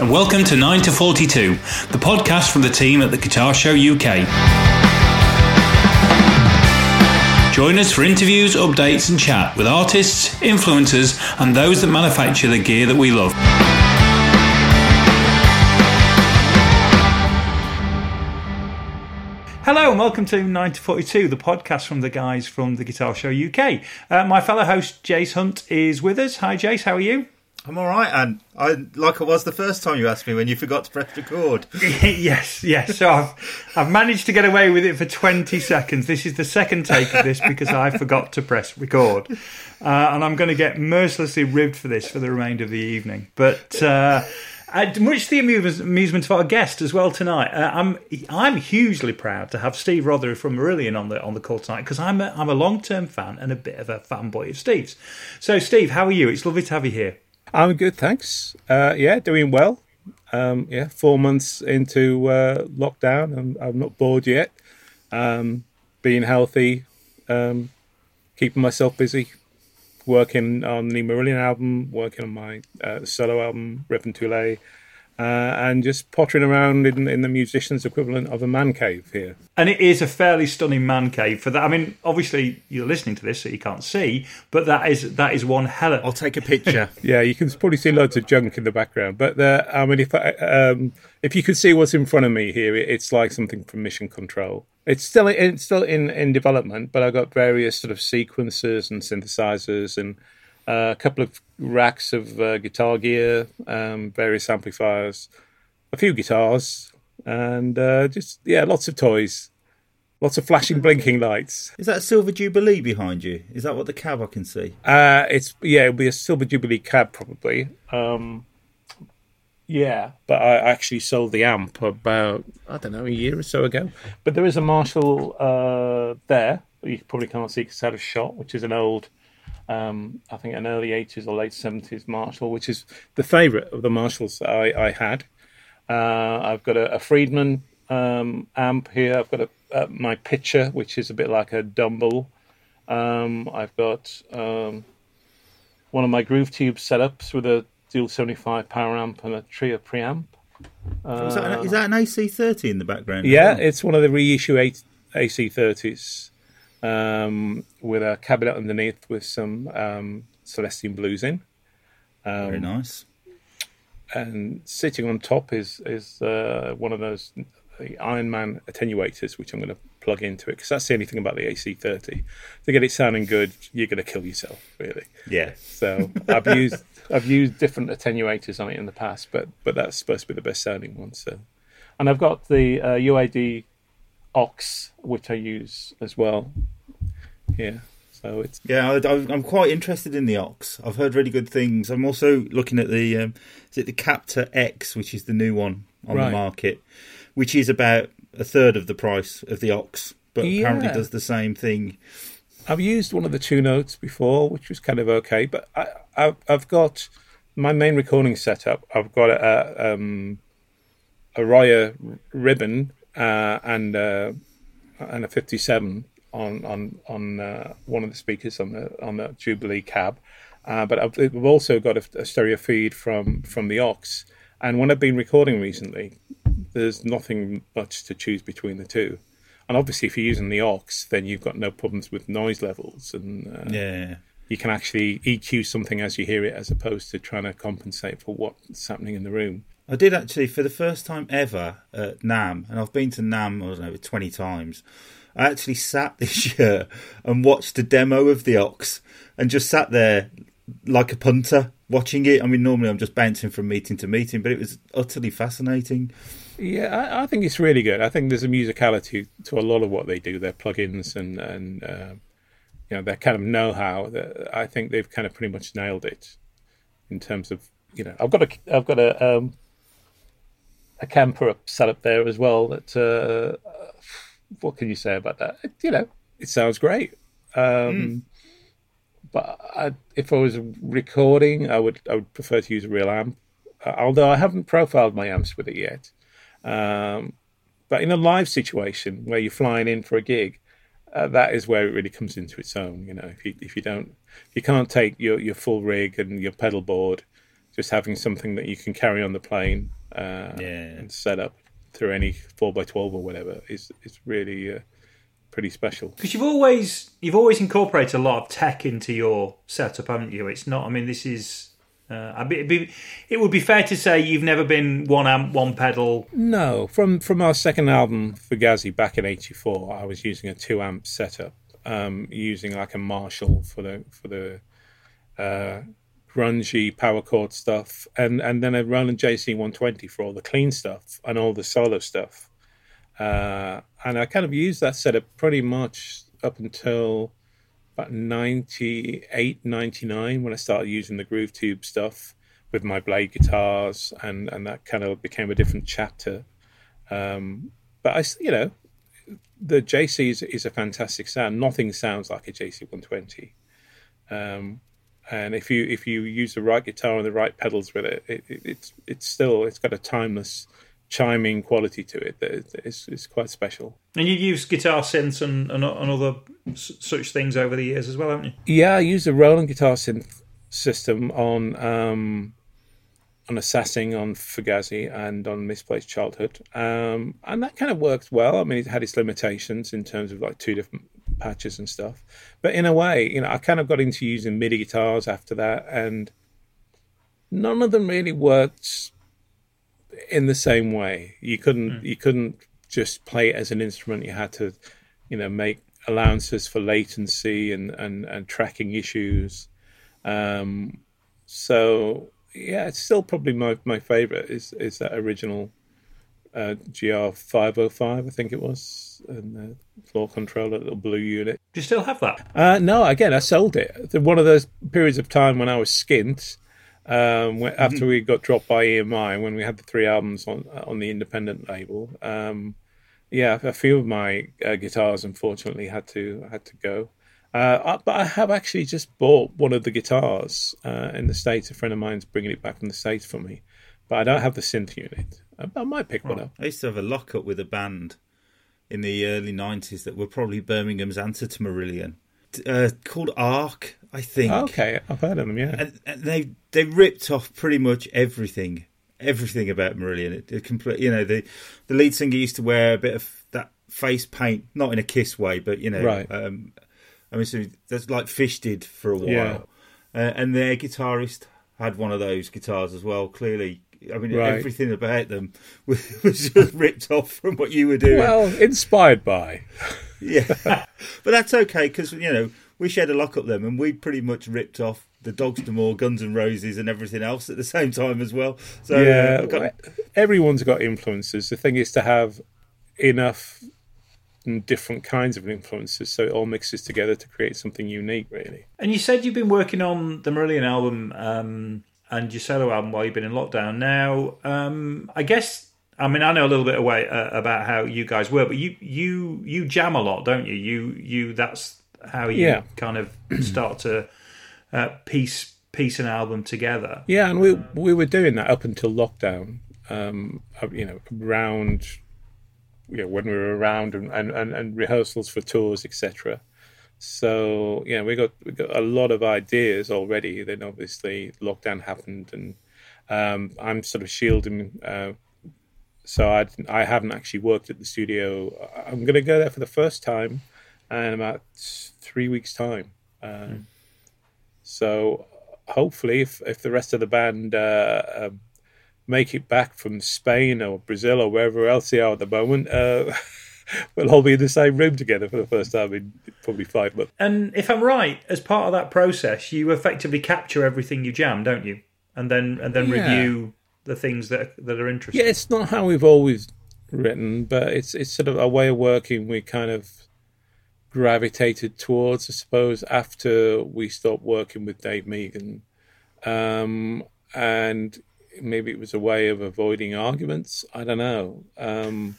and welcome to 9 to 42, the podcast from the team at the Guitar Show UK. Join us for interviews, updates, and chat with artists, influencers, and those that manufacture the gear that we love. Hello and welcome to 9 to 42, the podcast from the guys from the Guitar Show UK. Uh, my fellow host Jace Hunt is with us. Hi Jace, how are you? I'm all right, and I like I was the first time you asked me when you forgot to press record. yes, yes. So I've, I've managed to get away with it for 20 seconds. This is the second take of this because I forgot to press record, uh, and I'm going to get mercilessly ribbed for this for the remainder of the evening. But. Uh, much the amusement of our guest as well tonight. Uh, I'm I'm hugely proud to have Steve Rothery from Marillion on the on the call tonight because I'm a, I'm a long term fan and a bit of a fanboy of Steve's. So Steve, how are you? It's lovely to have you here. I'm good, thanks. Uh, yeah, doing well. Um, yeah, four months into uh, lockdown, and I'm not bored yet. Um, being healthy, um, keeping myself busy, working on the Marillion album, working on my uh, solo album, Revontulet, uh, and just pottering around in, in the musician's equivalent of a man cave here. And it is a fairly stunning man cave for that. I mean, obviously you're listening to this, so you can't see, but that is that is one hell of. I'll take a picture. yeah, you can probably see loads of junk in the background, but the, I mean, if I, um, if you could see what's in front of me here, it's like something from Mission Control. It's still it's still in in development, but I've got various sort of sequencers and synthesizers and uh, a couple of racks of uh, guitar gear, um, various amplifiers, a few guitars, and uh, just yeah, lots of toys, lots of flashing, blinking lights. Is that a Silver Jubilee behind you? Is that what the cab I can see? Uh, it's yeah, it'll be a Silver Jubilee cab probably. Um, yeah, but I actually sold the amp about I don't know a year or so ago. But there is a Marshall uh, there. You probably can't see because it's out of shot, which is an old um, I think an early 80s or late 70s Marshall, which is the favourite of the Marshalls I, I had. Uh, I've got a, a Friedman um, amp here. I've got a, a, my pitcher, which is a bit like a Dumble. Um, I've got um, one of my Groove Tube setups with a Dual 75 power amp and a Trio preamp. Uh, is, that an, is, that an, AC30 in the background? Yeah, it's one of the reissue AC30s um, with a cabinet underneath with some um, Celestion blues in. Um, Very nice. And sitting on top is is uh, one of those Iron Man attenuators, which I'm going to plug into it because that's the only thing about the AC30. To get it sounding good, you're going to kill yourself, really. Yeah. So I've used I've used different attenuators on it in the past, but but that's supposed to be the best sounding one. So, and I've got the uh, UAD OX, which I use as well. Yeah. So it's yeah, I, am quite interested in the ox. I've heard really good things. I'm also looking at the um, is it the Captor X, which is the new one on right. the market, which is about a third of the price of the ox, but yeah. apparently does the same thing. I've used one of the two notes before, which was kind of okay, but I, have got my main recording setup. I've got a, um, a Royer ribbon uh, and uh, and a 57 on on on uh, one of the speakers on the on the Jubilee cab. Uh, but I've, we've also got a, a, stereo feed from from the OX. And when I've been recording recently, there's nothing much to choose between the two. And obviously, if you're using the OX, then you've got no problems with noise levels, and uh, yeah, you can actually EQ something as you hear it, as opposed to trying to compensate for what's happening in the room. I did actually for the first time ever at NAMM, and I've been to NAMM I don't know, 20 times. I actually sat this year and watched a demo of the Ox, and just sat there like a punter watching it. I mean, normally I'm just bouncing from meeting to meeting, but it was utterly fascinating. Yeah, I, I think it's really good. I think there's a musicality to a lot of what they do, their plugins and and uh, you know their kind of know-how. I think they've kind of pretty much nailed it in terms of you know I've got a I've got a um, a Kemper set up there as well. That uh, what can you say about that? You know, it sounds great. Um, mm. But I, if I was recording, I would I would prefer to use a real amp. Uh, although I haven't profiled my amps with it yet. Um, but in a live situation where you're flying in for a gig, uh, that is where it really comes into its own. You know, if you if you don't, if you can't take your your full rig and your pedal board just having something that you can carry on the plane uh, Yeah. and set up through any four x twelve or whatever is is really uh, pretty special. Because you've always you've always incorporated a lot of tech into your setup, haven't you? It's not. I mean, this is. Uh, be, it would be fair to say you've never been one amp, one pedal. No, from from our second album Fugazi back in '84, I was using a two amp setup, um, using like a Marshall for the for the uh, grungy power chord stuff, and and then a Roland JC 120 for all the clean stuff and all the solo stuff. Uh, and I kind of used that setup pretty much up until about 98, 99 when I started using the Groove Tube stuff with my blade guitars, and, and that kind of became a different chapter. Um, but I, you know, the JC is, is a fantastic sound. Nothing sounds like a JC 120. Um, and if you if you use the right guitar and the right pedals with it, it, it it's it's still it's got a timeless chiming quality to it that is is is quite special. And you've used guitar synths and, and, and other s- such things over the years as well, haven't you? Yeah, I used a Roland guitar synth system on um, on Assassing, on Fugazi, and on Misplaced Childhood, um, and that kind of worked well. I mean, it had its limitations in terms of like two different patches and stuff, but in a way, you know, I kind of got into using MIDI guitars after that, and none of them really worked in the same way. You couldn't you couldn't just play it as an instrument. You had to, you know, make allowances for latency and and, and tracking issues. Um, so yeah, it's still probably my, my favorite is is that original uh, GR five oh five, I think it was, and the floor controller, little blue unit. Do you still have that? Uh, no, again, I sold it. The- One of those periods of time when I was skint, um, when, after we got dropped by EMI, when we had the three albums on on the independent label. Um, yeah, a few of my uh, guitars unfortunately had to had to go. Uh, I- but I have actually just bought one of the guitars uh, in the states. A friend of mine's bringing it back from the states for me, but I don't have the synth unit. I, I might pick one up. I used to have a lockup with a band in the early 90s that were probably Birmingham's answer to Marillion uh, called Arc, I think. Okay, I've heard of them. Yeah, And, and they they ripped off pretty much everything, everything about Marillion. It, it complete, you know, the the lead singer used to wear a bit of that face paint, not in a kiss way, but you know, Right. Um, I mean, so that's like Fish did for a while, Yeah. uh, and their guitarist had one of those guitars as well. Clearly, I mean, Right. everything about them was, was just ripped off from what you were doing. well, inspired by. Yeah, but that's okay because you know we shared a lock up them, and we pretty much ripped off the Dogs D'Amour, Guns and Roses, and everything else at the same time as well. So yeah, uh, got- everyone's got influences. The thing is to have enough different kinds of influences so it all mixes together to create something unique, really. And you said you've been working on the Marillion album um, and your solo album while you've been in lockdown. Now, um, I guess I mean I know a little bit away uh, about how you guys were, but you you you jam a lot, don't you? You you that's how you Yeah. kind of start to uh, piece piece an album together. Yeah, and we we were doing that up until lockdown. Um, uh, you know, around you know when we were around and, and, and, and rehearsals for tours, etc. So yeah, we got we got a lot of ideas already. Then obviously lockdown happened, and um, I'm sort of shielding. Uh, so I I haven't actually worked at the studio. I'm going to go there for the first time in about three weeks' time. Um, So hopefully, if if the rest of the band uh, um, make it back from Spain or Brazil or wherever else they are at the moment, uh, we'll all be in the same room together for the first time in probably five months. And if I'm right, as part of that process, you effectively capture everything you jam, don't you? And then and then Yeah. review the things that that are interesting. Yeah, it's not how we've always written, but it's it's sort of a way of working we kind of gravitated towards, I suppose, after we stopped working with Dave Meegan. Um, and maybe it was a way of avoiding arguments. I don't know. Um,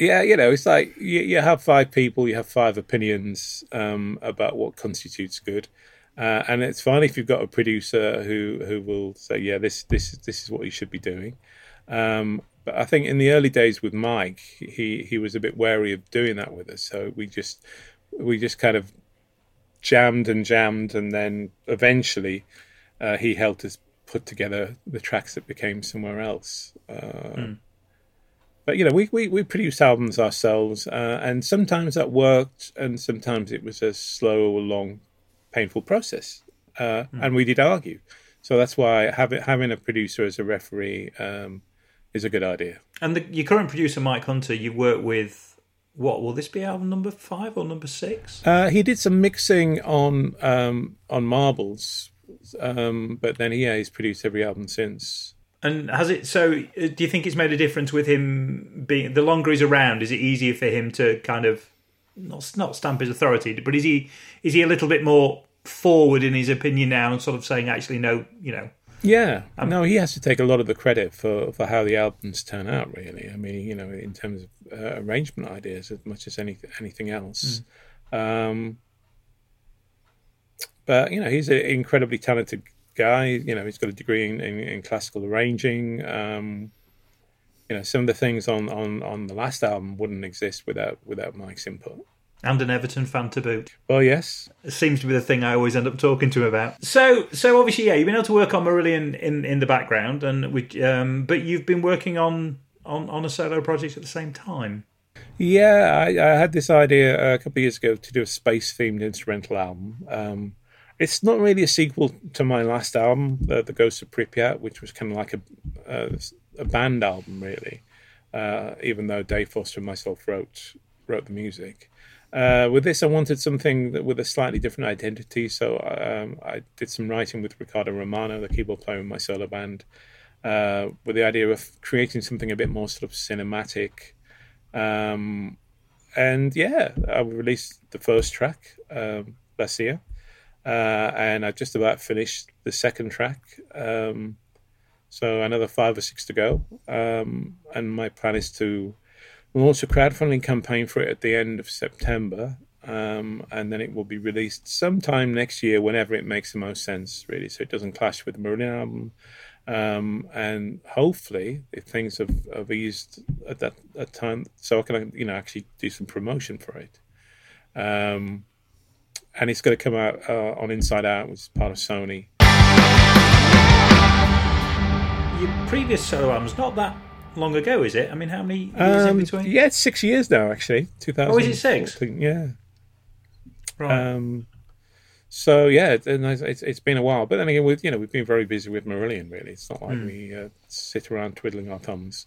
yeah, you know, it's like you, you have five people, you have five opinions um, about what constitutes good. Uh, and it's fine if you've got a producer who, who will say, yeah, this this this is what you should be doing. Um, but I think in the early days with Mike, he, he was a bit wary of doing that with us. So we just we just kind of jammed and jammed, and then eventually uh, he helped us put together the tracks that became somewhere else. Uh, But you know, we, we, we produce albums ourselves, uh, and sometimes that worked, and sometimes it was a slow, long, painful process, uh, and we did argue. So that's why having having a producer as a referee um, is a good idea. And the, your current producer, Mike Hunter, you work with. What will this be? Album number five or number six? Uh, he did some mixing on um, on marbles, um, but then yeah, he's produced every album since. And has it? So, uh, do you think it's made a difference with him being the longer he's around? Is it easier for him to kind of not not stamp his authority, but is he is he a little bit more forward in his opinion now and sort of saying actually no, you know, Yeah, no, he has to take a lot of the credit for, for how the albums turn out. Really, I mean, you know, in terms of uh, arrangement ideas, as much as anything anything else. Um, but you know, he's an incredibly talented guy. You know, he's got a degree in, in, in classical arranging. Um, you know, some of the things on, on, on the last album wouldn't exist without without Mike's input. and an Everton fan to boot. Well, yes, It seems to be the thing I always end up talking to him about. So, so obviously, yeah, you've been able to work on Marillion in, in the background, and we, um, but you've been working on, on on a solo project at the same time. Yeah, I, I had this idea a couple of years ago to do a space themed instrumental album. Um, it's not really a sequel to my last album, uh, The Ghost of Pripyat, which was kind of like a, a, band album, really, uh, even though Dave Foster and myself wrote, wrote the music. Uh, with this, I wanted something that, with a slightly different identity, so um, I did some writing with Riccardo Romano, the keyboard player in my solo band, uh, with the idea of creating something a bit more sort of cinematic. Um, and yeah, I released the first track um, last year, uh, and I've just about finished the second track. Um, so another five or six to go. Um, and my plan is to launch a crowdfunding campaign for it at the end of September. Um, and then it will be released sometime next year, whenever it makes the most sense, really. So it doesn't clash with the Marillion album. Um, and hopefully, if things have, have eased at that at time, so I can you know actually do some promotion for it. Um, and it's going to come out uh, on Inside Out, which is part of Sony. Your previous solo album's not that long ago, is it? I mean, how many years in Um, between? yeah, it's six years now, actually. 2000. Oh, is it six? Yeah. Right. Um, so yeah, it's, it's it's been a while, but then again, we've you know we've been very busy with Marillion. Really, it's not like Hmm. we uh, sit around twiddling our thumbs.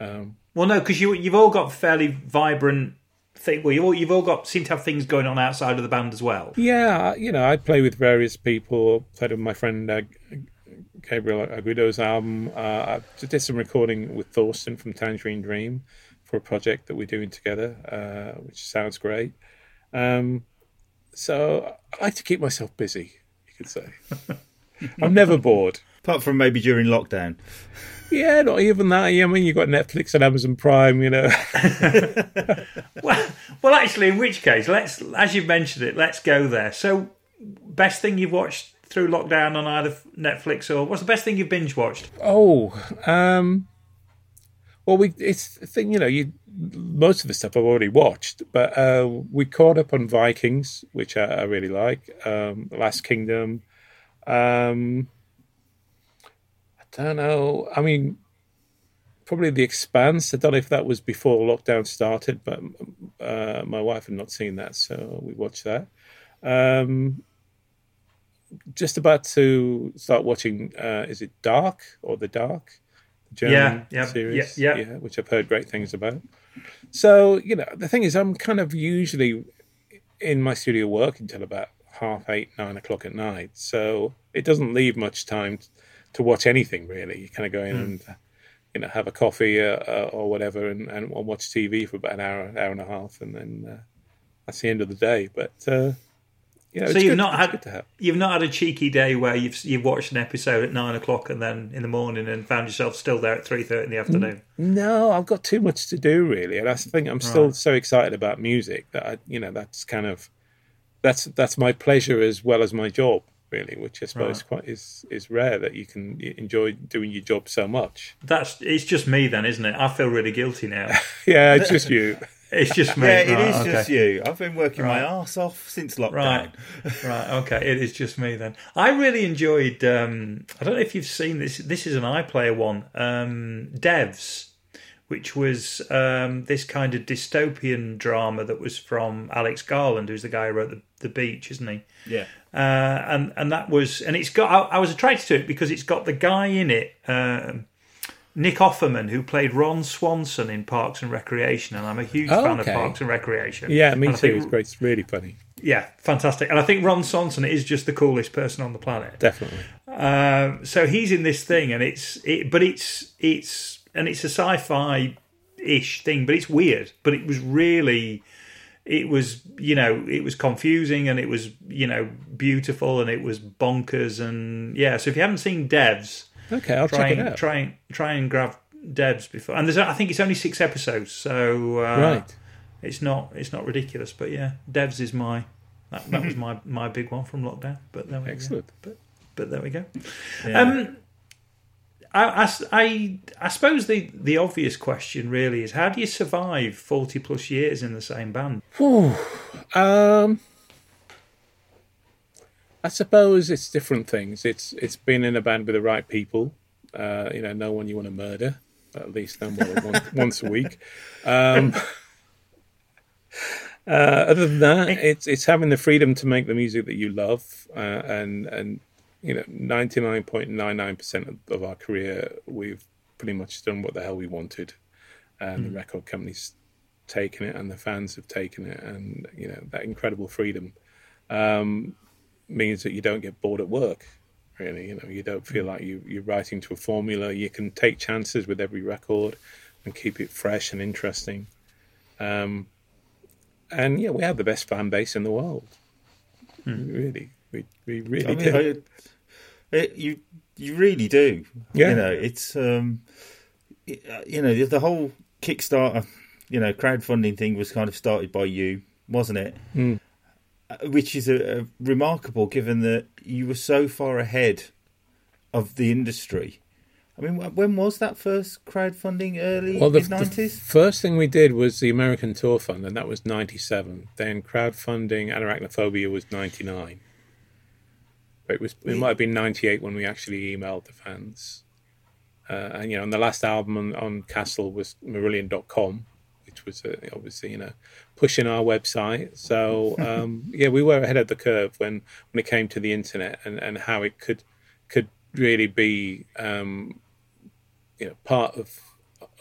Um, Well, no, because you you've all got fairly vibrant thing. Well, you've all, you've all got seem to have things going on outside of the band as well. yeah, you know, I play with various people. Played with my friend uh, Gabriel Agudo's album. Uh, I did some recording with Thorsten from Tangerine Dream for a project that we're doing together, uh, which sounds great. Um, so I like to keep myself busy. You could say. I'm never bored. Apart from maybe during lockdown. Yeah, not even that. Yeah, I mean, you've got Netflix and Amazon Prime, you know. Well, well, actually, in which case, let's as you've mentioned it, let's go there. So, best thing you've watched through lockdown on either Netflix or what's the best thing you've binge watched? Oh, um, well, we it's the thing, you know, you most of the stuff I've already watched, but uh, we caught up on Vikings, which I, I really like. Um, Last Kingdom. Um, don't know. I mean, probably The Expanse. I don't know if that was before lockdown started, but uh, my wife had not seen that, so we watched that. Um, just about to start watching. Uh, is it Dark or The Dark? The German Yeah, yeah, series, yeah, yeah. which I've heard great things about. So you know, the thing is, I'm kind of usually in my studio work until about half eight, nine o'clock at night. So it doesn't leave much time to watch anything really. You kind of go in and uh, you know have a coffee uh, uh, or whatever, and, and watch TV for about an hour, hour and a half, and then uh, that's the end of the day. But uh, you know, So it's you've good- not had- to have. You've not had a cheeky day where you've you've watched an episode at nine o'clock and then in the morning and found yourself still there at three thirty in the afternoon. No, I've got too much to do really, and I think I'm still Right. so excited about music that I, you know that's kind of that's that's my pleasure as well as my job really, which I suppose quite is is rare that you can enjoy doing your job so much. That's it's just me then, isn't it? I feel really guilty now. Yeah, it's just you. It's just me. Yeah, it right, is okay. just you. I've been working my Right. arse off since lockdown. Right, right, okay. It is just me then. I really enjoyed. Um, I don't know if you've seen this. This is an iPlayer one. Um, Devs, which was um, this kind of dystopian drama that was from Alex Garland, who's the guy who wrote the, the Beach, isn't he? Yeah. Uh, and and that was and it's got. I, I was attracted to it because it's got the guy in it, um, Nick Offerman, who played Ron Swanson in Parks and Recreation, and I'm a huge Oh, fan okay. of Parks and Recreation. Yeah, me And too. think- It's great. It's really funny. Yeah, fantastic, and I think Ron Swanson is just the coolest person on the planet. Definitely. Um, so he's in this thing, and it's it, but it's it's and it's a sci-fi ish thing, but it's weird. But it was really, it was you know it was confusing and it was you know beautiful and it was bonkers and yeah. So if you haven't seen Devs, Okay, I'll try check it and out. try and try and grab Devs before. And there's I think it's only six episodes, so uh, right. it's not it's not ridiculous. But yeah, Devs is my that, that was my my big one from lockdown. But there we go. Excellent. But there we go. Yeah. Um, I, I, I, I suppose the, the obvious question really is how do you survive 40 plus years in the same band? Whew. Um, I suppose it's different things. It's it's being in a band with the right people. Uh, you know, no one you want to murder, at least no more than once, once a week. Um, uh, other than that, it's it's having the freedom to make the music that you love, uh, and and you know, ninety nine point nine nine percent of our career, we've pretty much done what the hell we wanted, and the record companies taken it and the fans have taken it and you know that incredible freedom um, means that you don't get bored at work really. You know you don't feel like you, you're writing to a formula. You can take chances with every record and keep it fresh and interesting. Um, and yeah we have the best fan base in the world. Really. We, we really I do. Mean, I- it, you you really do. Yeah. You know, it's um, uh, you know, the whole Kickstarter, you know, crowdfunding thing was kind of started by you, wasn't it? Mm. Which is a, a remarkable, given that you were so far ahead of the industry. I mean, when was that first crowdfunding? Early Well, the, the first thing we did was the American Tour Fund, and that was '97. Then crowdfunding Anoraknophobia was '99. It was it might have been '98 when we actually emailed the fans. Uh, and you know, and the last album on, on Castle was Marillion.com, which was uh, obviously you know pushing our website. So um, yeah, we were ahead of the curve when when it came to the internet and, and how it could could really be um, you know part of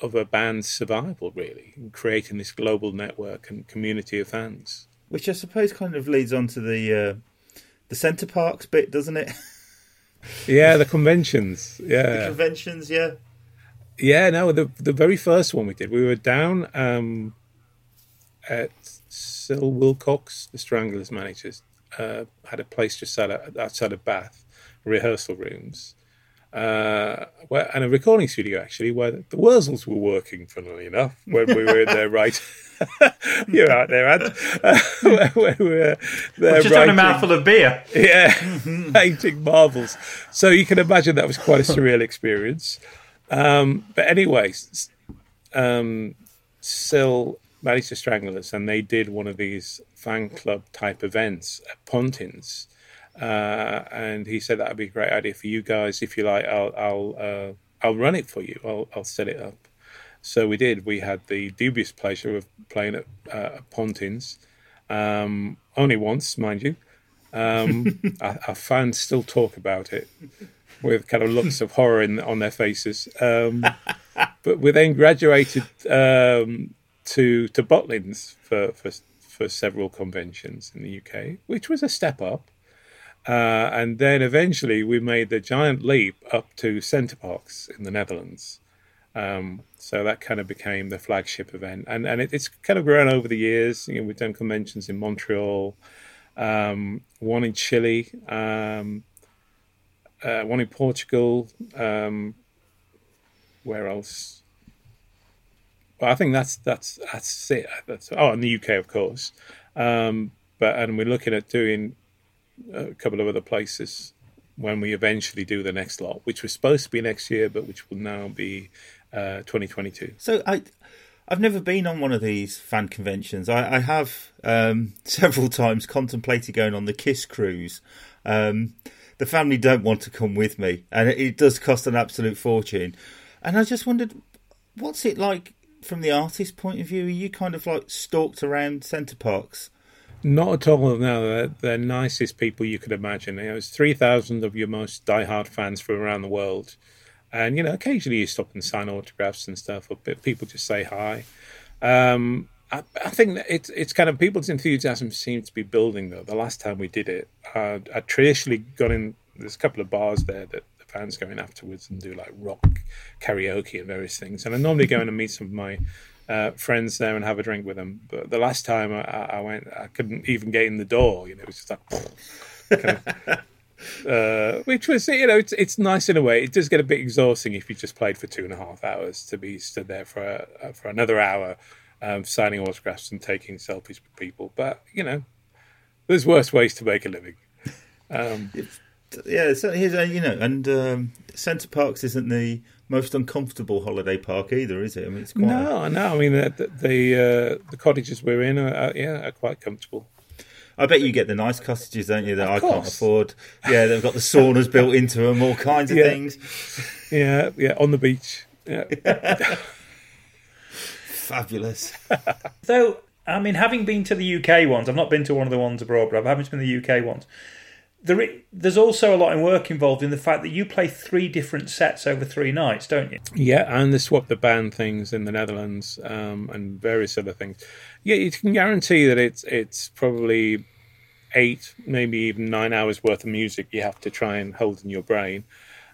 of a band's survival, really, in creating this global network and community of fans. Which I suppose kind of leads on to the uh, the Center Parcs bit, doesn't it? Yeah, the conventions. the Yeah, conventions, yeah. yeah. No, the the very first one we did, we were down um, at Sil Wilcox, the Stranglers managers, uh, had a place just outside, outside of Bath, rehearsal rooms. Uh, where, and a recording studio actually where the Wurzels were working, funnily enough, when we were in there, right? You're out there, Ant. Uh, when we were there Just having a mouthful of beer. yeah, painting marvels. So you can imagine that was quite a surreal experience. Um, but anyway, um, Sil managed to strangle us, and they did one of these fan club type events at Pontins. Uh, and he said that'd be a great idea for you guys. If you like, I'll I'll uh, I'll run it for you. I'll I'll set it up. So we did. We had the dubious pleasure of playing at uh, Pontins, um, only once, mind you. Um, our, our fans still talk about it with kind of looks of horror in, on their faces. Um, but we then graduated um, to to Butlins for, for for several conventions in the UK, which was a step up. Uh, and then eventually we made the giant leap up to Center Parcs in the Netherlands. Um, so that kind of became the flagship event, and and it, it's kind of grown over the years. You know, we've done conventions in Montreal, um, one in Chile, um, uh, one in Portugal. Um, where else? Well, I think that's that's that's it. That's oh, in the UK, of course. Um, but and we're looking at doing a couple of other places when we eventually do the next lot, which was supposed to be next year, but which will now be uh, 2022. So I, I've never been on one of these fan conventions. I, I have um, several times contemplated going on the Kiss cruise. Um, the family don't want to come with me, and it, it does cost an absolute fortune. And I just wondered, what's it like from the artist's point of view? Are you kind of like stalked around Center Parcs? Not at all. No, they're, they're nicest people you could imagine. You know, it's three thousand of your most diehard fans from around the world, and you know, occasionally you stop and sign autographs and stuff, or people just say hi. Um, I, I, think that it's it's kind of people's enthusiasm seems to be building though. The last time we did it, uh, I traditionally got in. There's a couple of bars there that the fans go in afterwards and do like rock karaoke and various things, and I normally go in and meet some of my uh, friends there and have a drink with them. But the last time I, I, went, I couldn't even get in the door. You know, it was just like, kind of, uh, which was you know, it's it's nice in a way. It does get a bit exhausting if you just played for two and a half hours to be stood there for a, for another hour, um, signing autographs and taking selfies with people. But you know, there's worse ways to make a living. Um, yeah, so here's a, you know, and um, Center Parcs isn't the most uncomfortable holiday park either, is it? I mean, it's quite no, a... no. I mean, the the, uh, the cottages we're in are, are, yeah are quite comfortable. I bet you get the nice cottages, don't you? That of I can't afford. Yeah, they've got the saunas built into them, all kinds of yeah. things. Yeah, yeah, on the beach. Yeah. Fabulous. so, I mean, having been to the UK ones, I've not been to one of the ones abroad, but I've having been to the UK ones there, there's also a lot of work involved in the fact that you play three different sets over three nights, don't you? Yeah, and they swap the band things in the Netherlands um, and various other things. Yeah, you can guarantee that it's it's probably eight, maybe even nine hours worth of music you have to try and hold in your brain,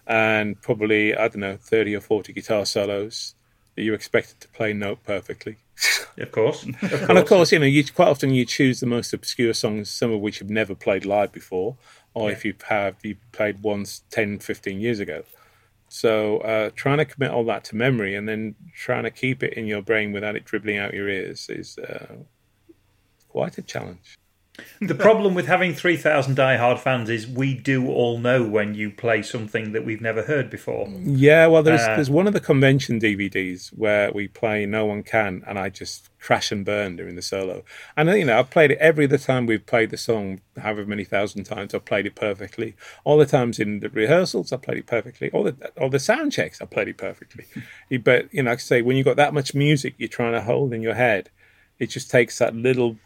and probably I don't know thirty or forty guitar solos that you're expected to play note perfectly. of, course. of course. and of course, you know, you quite often you choose the most obscure songs, some of which you've never played live before, or yeah. if you have you played once 10, 15 years ago. So uh, trying to commit all that to memory and then trying to keep it in your brain without it dribbling out your ears is uh, quite a challenge the problem with having 3,000 die-hard fans is we do all know when you play something that we've never heard before. Yeah, well, there's uh, there's one of the convention DVDs where we play No One Can, and I just crash and burn during the solo. And, you know, I've played it every other time we've played the song, however many thousand times, I've played it perfectly. All the times in the rehearsals, I played it perfectly. All the, all the sound checks, I played it perfectly. but, you know, like I say, when you've got that much music you're trying to hold in your head, it just takes that little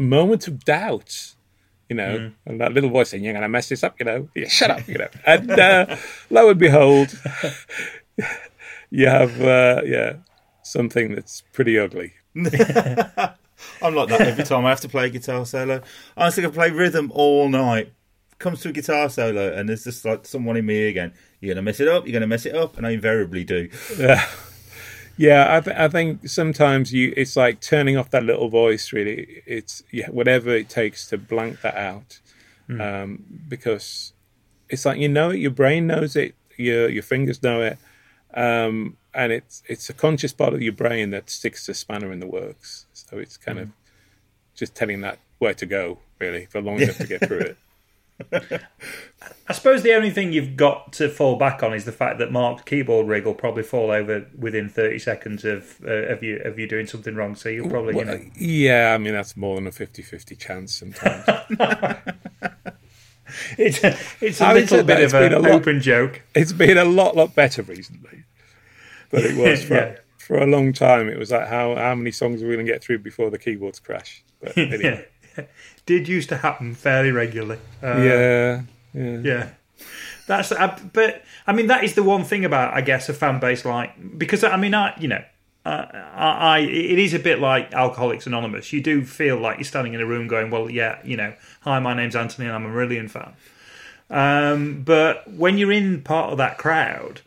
moment of doubt, you know, mm. and that little voice saying, You're going to mess this up, you know, yeah, shut up, you know. And uh, lo and behold, you have, uh, yeah, something that's pretty ugly. I'm like that every time I have to play a guitar solo. I was going to play rhythm all night. Comes to a guitar solo, and there's just like someone in me again. You're going to mess it up, you're going to mess it up, and I invariably do. Yeah. Yeah, I, th- I think sometimes you it's like turning off that little voice. Really, it's yeah, whatever it takes to blank that out, mm. um, because it's like you know it, your brain knows it, your your fingers know it, um, and it's it's a conscious part of your brain that sticks the spanner in the works. So it's kind mm. of just telling that where to go really for long enough to get through it. I suppose the only thing you've got to fall back on is the fact that Mark's keyboard rig will probably fall over within thirty seconds of uh, of you of you doing something wrong. So you'll probably, well, you know, yeah. I mean, that's more than a 50-50 chance sometimes. it's a, it's a little bit of an open lot, joke. It's been a lot lot better recently, but it was for, yeah. for a long time. It was like how how many songs are we going to get through before the keyboards crash? But anyway. yeah did used to happen fairly regularly. Uh, yeah, yeah, yeah. That's uh, but I mean that is the one thing about I guess a fan base like because I mean I you know uh, I, I, it is a bit like Alcoholics Anonymous. You do feel like you're standing in a room going, well, yeah, you know, hi, my name's Anthony and I'm a Marillion fan. Um, but when you're in part of that crowd,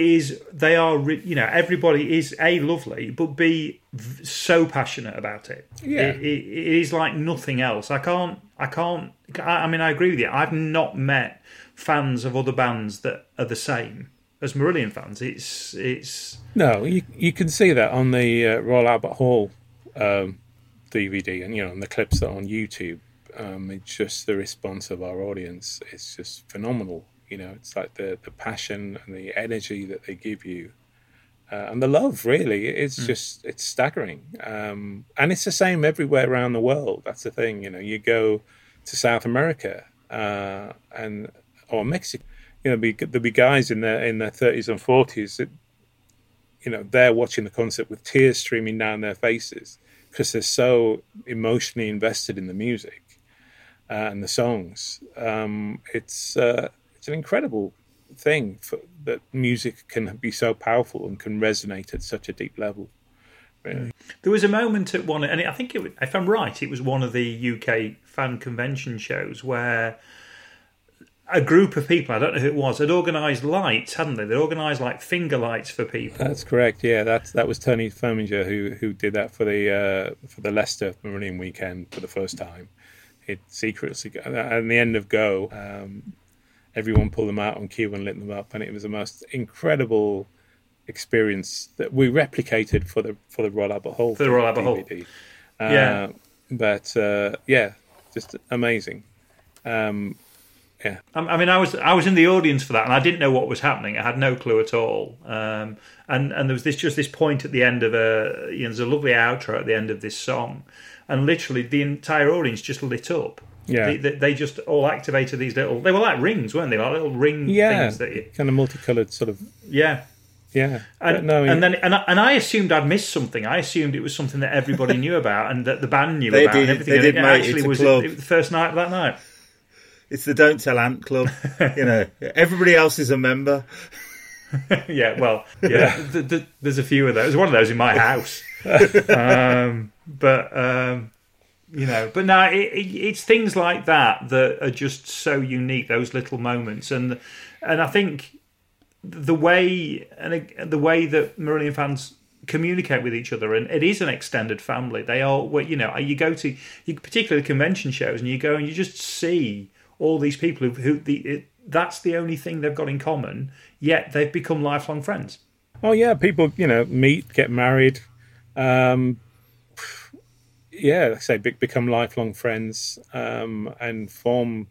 is they are you know everybody is a lovely but b so passionate about it. Yeah, it, it, it is like nothing else. I can't I can't. I, I mean I agree with you. I've not met fans of other bands that are the same as Marillion fans. It's it's no you you can see that on the uh, Royal Albert Hall um, DVD and you know on the clips that are on YouTube. Um, it's just the response of our audience. It's just phenomenal you know, it's like the the passion and the energy that they give you. uh, and the love. Really, it's Hmm. just it's staggering, um, and it's the same everywhere around the world. That's the thing, you know. You go to South America uh, and or Mexico, you know, be, there'll be guys in their in their thirties and forties that, you know, they're watching the concert with tears streaming down their faces because they're so emotionally invested in the music uh, and the songs. Um, it's uh, it's an incredible thing for, that music can be so powerful and can resonate at such a deep level. Really. There was a moment at one, and I think it, if I'm right, it was one of the UK fan convention shows where a group of people, I don't know who it was, had organised lights, hadn't they? They'd organised like finger lights for people. That's correct. Yeah, that's that was Tony Firminger who who did that for the uh, for the Leicester Meridian weekend for the first time. It secretly at the end of Go, um, everyone pulled them out on cue and lit them up, and it was the most incredible experience that we replicated for the for the Royal Albert Hall For the Royal Albert Hall. DVD. Yeah. Uh, but uh, yeah, just amazing. Um, I I mean, I was I was in the audience for that, and I didn't know what was happening. I had no clue at all. Um, and and there was this just this point at the end of a you know, there's a lovely outro at the end of this song, and literally the entire audience just lit up. Yeah. they, they, they just all activated these little. They were like rings, weren't they? Like little ring yeah, things that. You, kind of multicolored sort of yeah. yeah. And, But no, and then and I, and I assumed I'd missed something. I assumed it was something that everybody knew about and that the band knew They about did- and everything. they and did, it mate. actually It's a was club. it was the first night of that night. It's the Don't Tell Ant Club. you know, everybody else is a member. yeah, well, yeah, th- th- there's a few of those. There's one of those in my house. um, but um, you know, but no, it, it, it's things like that that are just so unique. Those little moments, and and I think the way and the way that Marillion fans communicate with each other, and it is an extended family. They are you know, you go to you, particularly the convention shows, and you go and you just see all these people who, who the it, that's the only thing they've got in common. Yet they've become lifelong friends. Oh yeah, people you know meet, get married, um, yeah, like I say be- become lifelong friends um, and form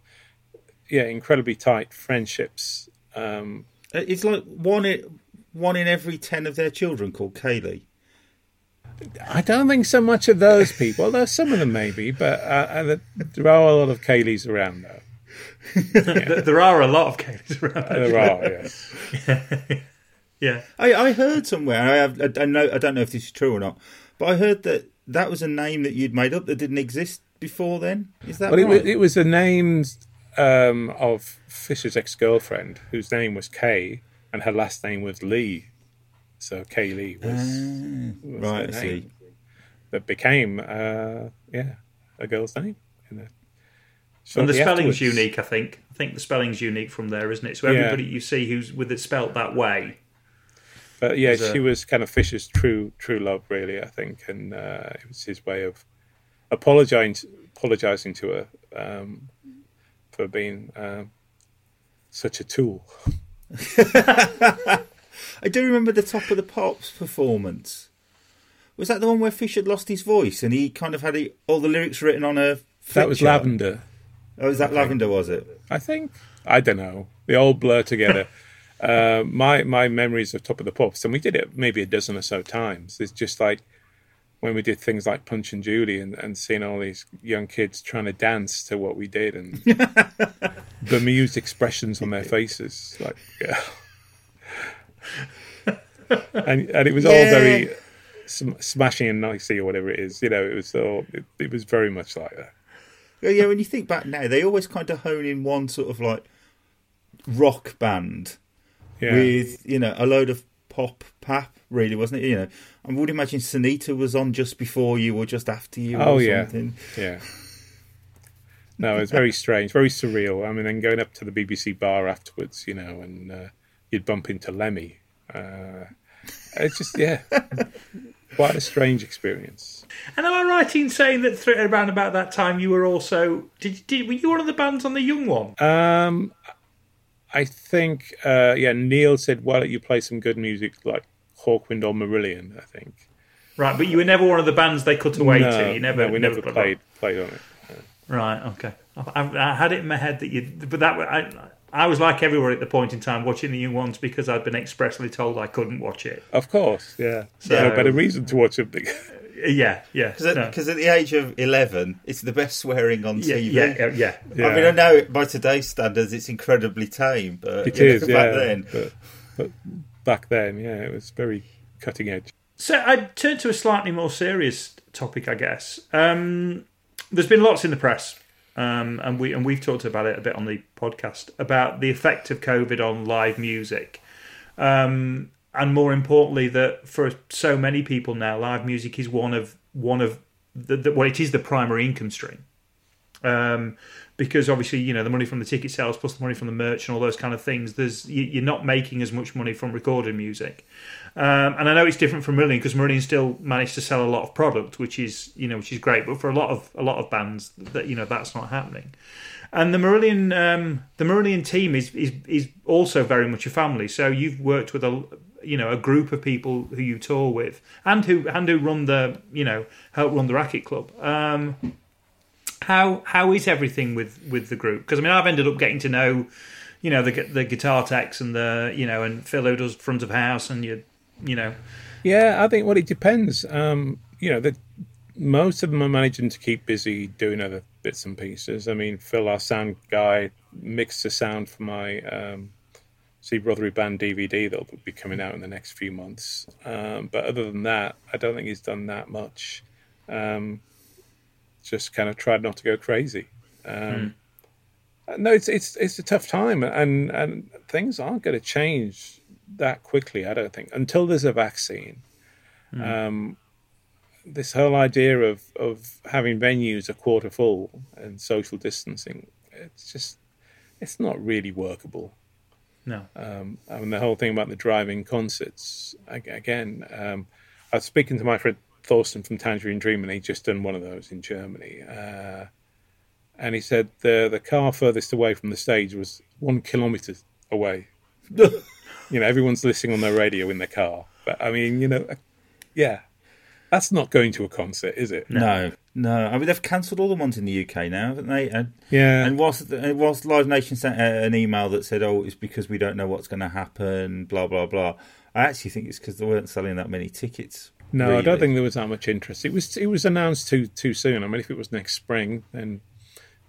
yeah incredibly tight friendships. Um, It's like one in, one in every ten of their children called Kayleigh. I don't think so much of those people. There's some of them maybe, but uh, uh, there are a lot of Kayleighs around though. Th- There are a lot of cases around. There are, yes. Yeah, I, I heard somewhere. I have. I, I know. I don't know if this is true or not, but I heard that that was a name that you'd made up that didn't exist before. Then is that Well, it, right? was, it was the names um, of Fish's ex-girlfriend, whose name was Kay, and her last name was Lee. So Kay Lee was, was right. I see. that became, uh, yeah, a girl's name. In the, and the spelling's afterwards. unique. I think. I think the spelling's unique from there, isn't it? So Yeah. everybody you see who's with it spelt that way. But yeah, a- she was kind of Fish's true true love, really. I think, and uh, it was his way of apologizing apologizing to her um, for being um, such a tool. I do remember the top of the pops performance. Was that the one where Fish had lost his voice and he kind of had he, all the lyrics written on a? That was? Lavender. Oh, was that Lavender? Was it? I think. I don't know. They all blur together. uh, my my memories of Top of the Pops, and we did it maybe a dozen or so times. It's just like when we did things like Punch and Judy, and, and seeing all these young kids trying to dance to what we did, and bemused expressions on their faces, like yeah. and and it was all very sm- Smashie and Nicey or whatever it is. You know, it was all it, it was very much like that. Yeah, yeah. When you think back now, they always kind of hone in one sort of like rock band Yeah. with you know a load of pop pap. Really, wasn't it? You know, I would imagine Sinitta was on just before you or just after you. Oh, or yeah. something. Yeah. No, it's very strange, very surreal. I mean, then going up to the BBC bar afterwards, you know, and uh, you'd bump into Lemmy. Uh, it's just, yeah, quite a strange experience. And am I right in saying that th- around about that time you were also did, did were you one of the bands on the Young One? Um, I think, uh, yeah, Neil said, why don't you play some good music like Hawkwind or Marillion, I think. Right, but you were never one of the bands they cut away no, to. You never, no, we never got played, played on it. Right, okay. I, I had it in my head that you, but that I, I was like everyone at the point in time watching the new ones because I'd been expressly told I couldn't watch it. Of course, yeah. So- no better reason to watch something. Yeah, yeah, Because at, no. 'cause at the age of 11, it's the best swearing on yeah, TV. yeah, yeah, yeah. I mean, I know by today's standards it's incredibly tame, but It you know, is, back yeah. then, But, but back then, yeah, it was very cutting edge. So I turn to a slightly more serious topic, I guess. Um, there's been lots in the press, um, and we and we've talked about it a bit on the podcast about the effect of COVID on live music, um, and more importantly, that for so many people now, live music is one of one of the, the well, it is the primary income stream. Um, because obviously, you know, the money from the ticket sales plus the money from the merch and all those kind of things, there's you, you're not making as much money from recorded music. Um, and I know it's different from Marillion because Marillion still managed to sell a lot of product, which is you know which is great. But for a lot of a lot of bands, that you know that's not happening. And the Marillion um, the Marillion team is, is is also very much a family. So you've worked with a you know a group of people who you tour with and who and who run the you know help run the Racket Club. Um, how how is everything with with the group? Because I mean, I've ended up getting to know, you know, the the guitar techs and the you know, and Phil who does front of house, and you you know, Yeah, I think well, it depends. Um, you know, the, most of them are managing to keep busy doing other bits and pieces. I mean, Phil, our sound guy, mixed the sound for my um, Steve Rothery Band DVD that'll be coming out in the next few months. Um, but other than that, I don't think he's done that much. Um, just kind of tried not to go crazy. Um, No, it's it's it's a tough time, and and things aren't going to change that quickly. I don't think until there's a vaccine. Um, this whole idea of of having venues a quarter full and social distancing, it's just it's not really workable. No, Um, I mean, the whole thing about the driving concerts again. Um, I was speaking to my friend Thorsten from Tangerine Dream, and he'd just done one of those in Germany. Uh, and he said the the car furthest away from the stage was one kilometre away. you know, everyone's listening on their radio in their car. But I mean, you know, uh, yeah, that's not going to a concert, is it? no, no. I mean, they've cancelled all the ones in the UK now, haven't they? And, Yeah, and whilst, whilst Live Nation sent a- an email that said, "Oh, it's because we don't know what's going to happen," blah blah blah. I actually think it's because they weren't selling that many tickets. No, I don't think there was that much interest. It was it was announced too too soon. I mean, if it was next spring, then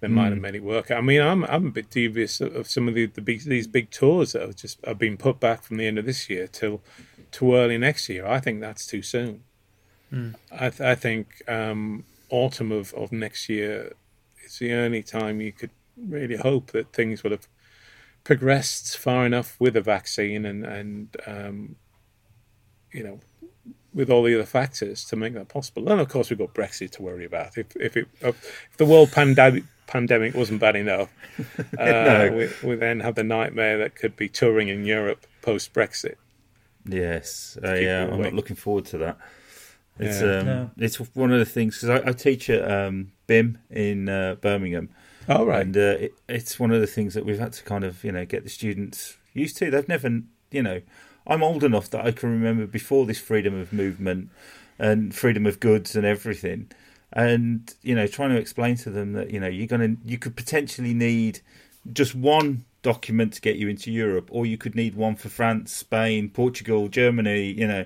they might have hmm. made it work. I mean, I'm I'm a bit dubious of, of some of the, the big, these big tours that have just have been put back from the end of this year till to early next year. I think that's too soon. Hmm. I th- I think um, autumn of, of next year is the only time you could really hope that things will have progressed far enough with a vaccine and and um, you know with all the other factors to make that possible. And of course, we've got Brexit to worry about. If if, it, if the world pandemic pandemic wasn't bad enough, uh, No. we, we then have the nightmare that could be touring in Europe post Brexit. Yes, uh, yeah, I'm awake. not looking forward to that. It's Yeah. um, No. it's one of the things because I, I teach at um, BIMM in uh, Birmingham, All right. and uh, it, it's one of the things that we've had to kind of you know get the students used to. They've never, you know, I'm old enough that I can remember before this freedom of movement and freedom of goods and everything, and you know, trying to explain to them that you know you're gonna you could potentially need just one document to get you into Europe, or you could need one for France, Spain, Portugal, Germany, you know,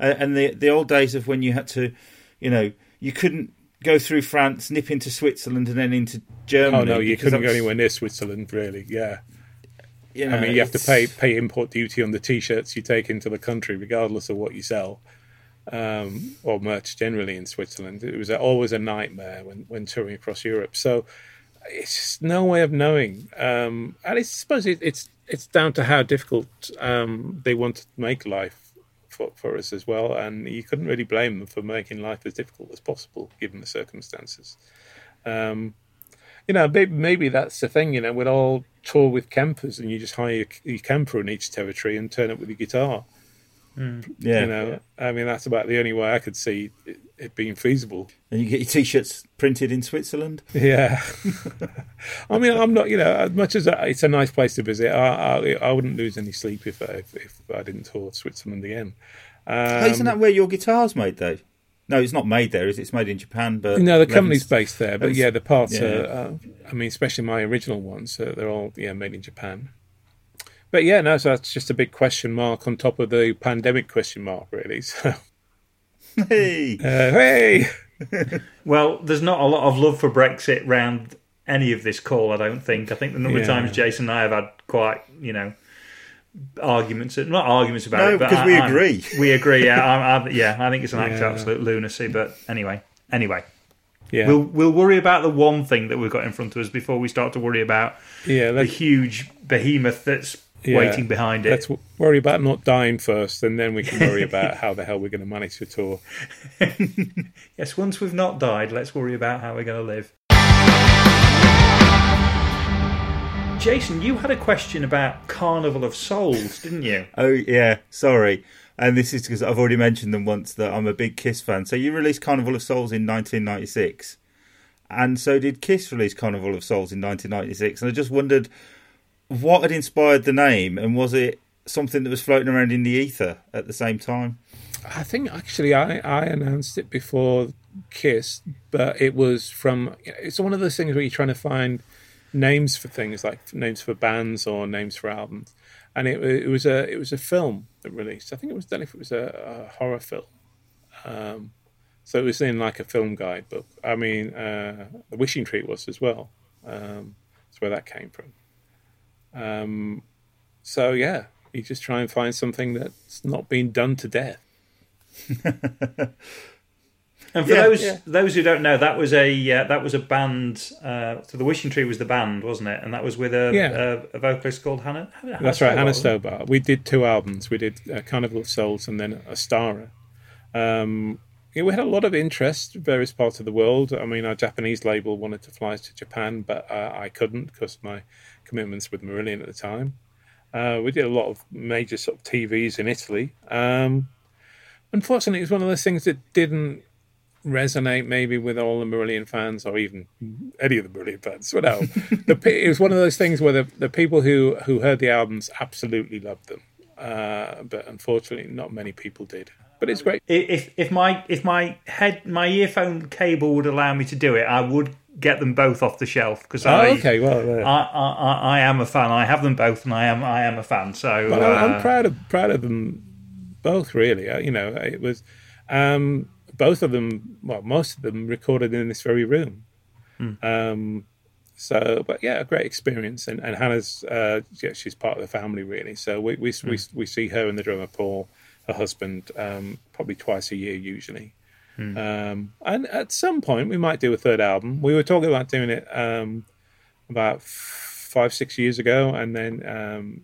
and and the the old days of when you had to, you know, you couldn't go through France, nip into Switzerland, and then into Germany. oh no, you couldn't go anywhere near Switzerland, really. Yeah. You know, I mean, you have to pay pay import duty on the T-shirts you take into the country, regardless of what you sell, um, or merch generally in Switzerland. It was always a nightmare when, when touring across Europe. So it's just no way of knowing, um, and I suppose it, it's it's down to how difficult um, they want to make life for for us as well. And you couldn't really blame them for making life as difficult as possible given the circumstances. Um, you know, maybe, maybe that's the thing. You know, we'd all tour with campers, and you just hire your, your camper in each territory and turn up with your guitar. Yeah, You know, I mean, that's about the only way I could see it, it being feasible. and you get your t-shirts printed in Switzerland. Yeah, I mean, I'm not. You know, as much as it's a nice place to visit, I I, I wouldn't lose any sleep if I, if, if I didn't tour Switzerland again. Um, Hey, isn't that where your guitar's made, though? No, it's not made there. Is it? It's made in Japan, but No, the company's based there, but yeah, the parts yeah. are. Uh, I mean, especially my original ones, uh, they're all yeah made in Japan. But yeah, no, so that's just a big question mark on top of the pandemic question mark, really. So Hey, uh, hey, Well, there's not a lot of love for Brexit round any of this call. I don't think. I think the number of times Jason and I have had quite, you know, arguments. Not arguments about No, it, but because I- we I'm- agree. We agree. Yeah, I, I, yeah. I think it's an act of absolute lunacy. But anyway, anyway, yeah, we'll we'll worry about the one thing that we've got in front of us before we start to worry about yeah. the huge behemoth that's Yeah. waiting behind it. let's w- worry about not dying first, and then we can worry about how the hell we're going to manage the tour. Yes, once we've not died, let's worry about how we're going to live. Jason, you had a question about Carnival of Souls, didn't you? oh yeah, sorry. And this is because I've already mentioned them once that I'm a big Kiss fan. So you released Carnival of Souls in 1996, and so did Kiss release Carnival of Souls in 1996. And I just wondered what had inspired the name, and was it something that was floating around in the ether at the same time? I think actually I, I announced it before Kiss, but it was from. It's one of those things where you're trying to find names for things like names for bands or names for albums, and it, it was a it was a film that released. I think it was done if it was a, a horror film. Um, so it was in like a film guide book. I mean, uh, the Wishing Tree was as well. Um, that's where that came from. Um, so yeah, you just try and find something that's not been done to death. And for Yeah, those yeah. those who don't know, that was a uh, that was a band. Uh, so the Wishing Tree was the band, wasn't it? And that was with a Yeah. a, a vocalist called Hannah. Hannah That's right, Hannah Stobart. We did two albums. We did uh, Carnival of Souls and then Ostara. Um, yeah, we had a lot of interest in various parts of the world. I mean, our Japanese label wanted to fly to Japan, but uh, I couldn't because my commitments with Marillion at the time. Uh, we did a lot of major sort of TVs in Italy. Um, unfortunately, it was one of those things that didn't resonate maybe with all the Marillion fans or even any of the Marillion fans. Whatever. the, it was one of those things where the, the people who, who heard the albums absolutely loved them. Uh, but unfortunately, not many people did. But it's great. If if my if my head my earphone cable would allow me to do it, I would get them both off the shelf because Oh, I, okay. Well, uh, I, I I I am a fan. I have them both, and I am I am a fan. So Well, I- I'm uh, proud of proud of them both. Really, Uh, you know, it was um, both of them. Well, most of them recorded in this very room. Um, so, but yeah, a great experience. And, and Hannah's, uh, yeah, she's part of the family really. So we we we, we see her and the drummer Paul, her husband, um, probably twice a year usually. Um, and at some point we might do a third album. We were talking about doing it um, about f- five six years ago, and then um,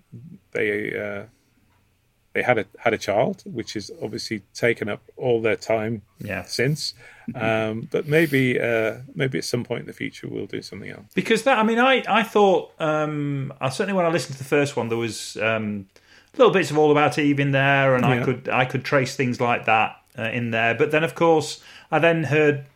they uh, they had a had a child, which has obviously taken up all their time yeah. since. Um, but maybe uh, maybe at some point in the future we'll do something else. because that I mean I I thought um I certainly when I listened to the first one there was um little bits of all about Eve in there and I could I could trace things like that uh, in there but then of course I then heard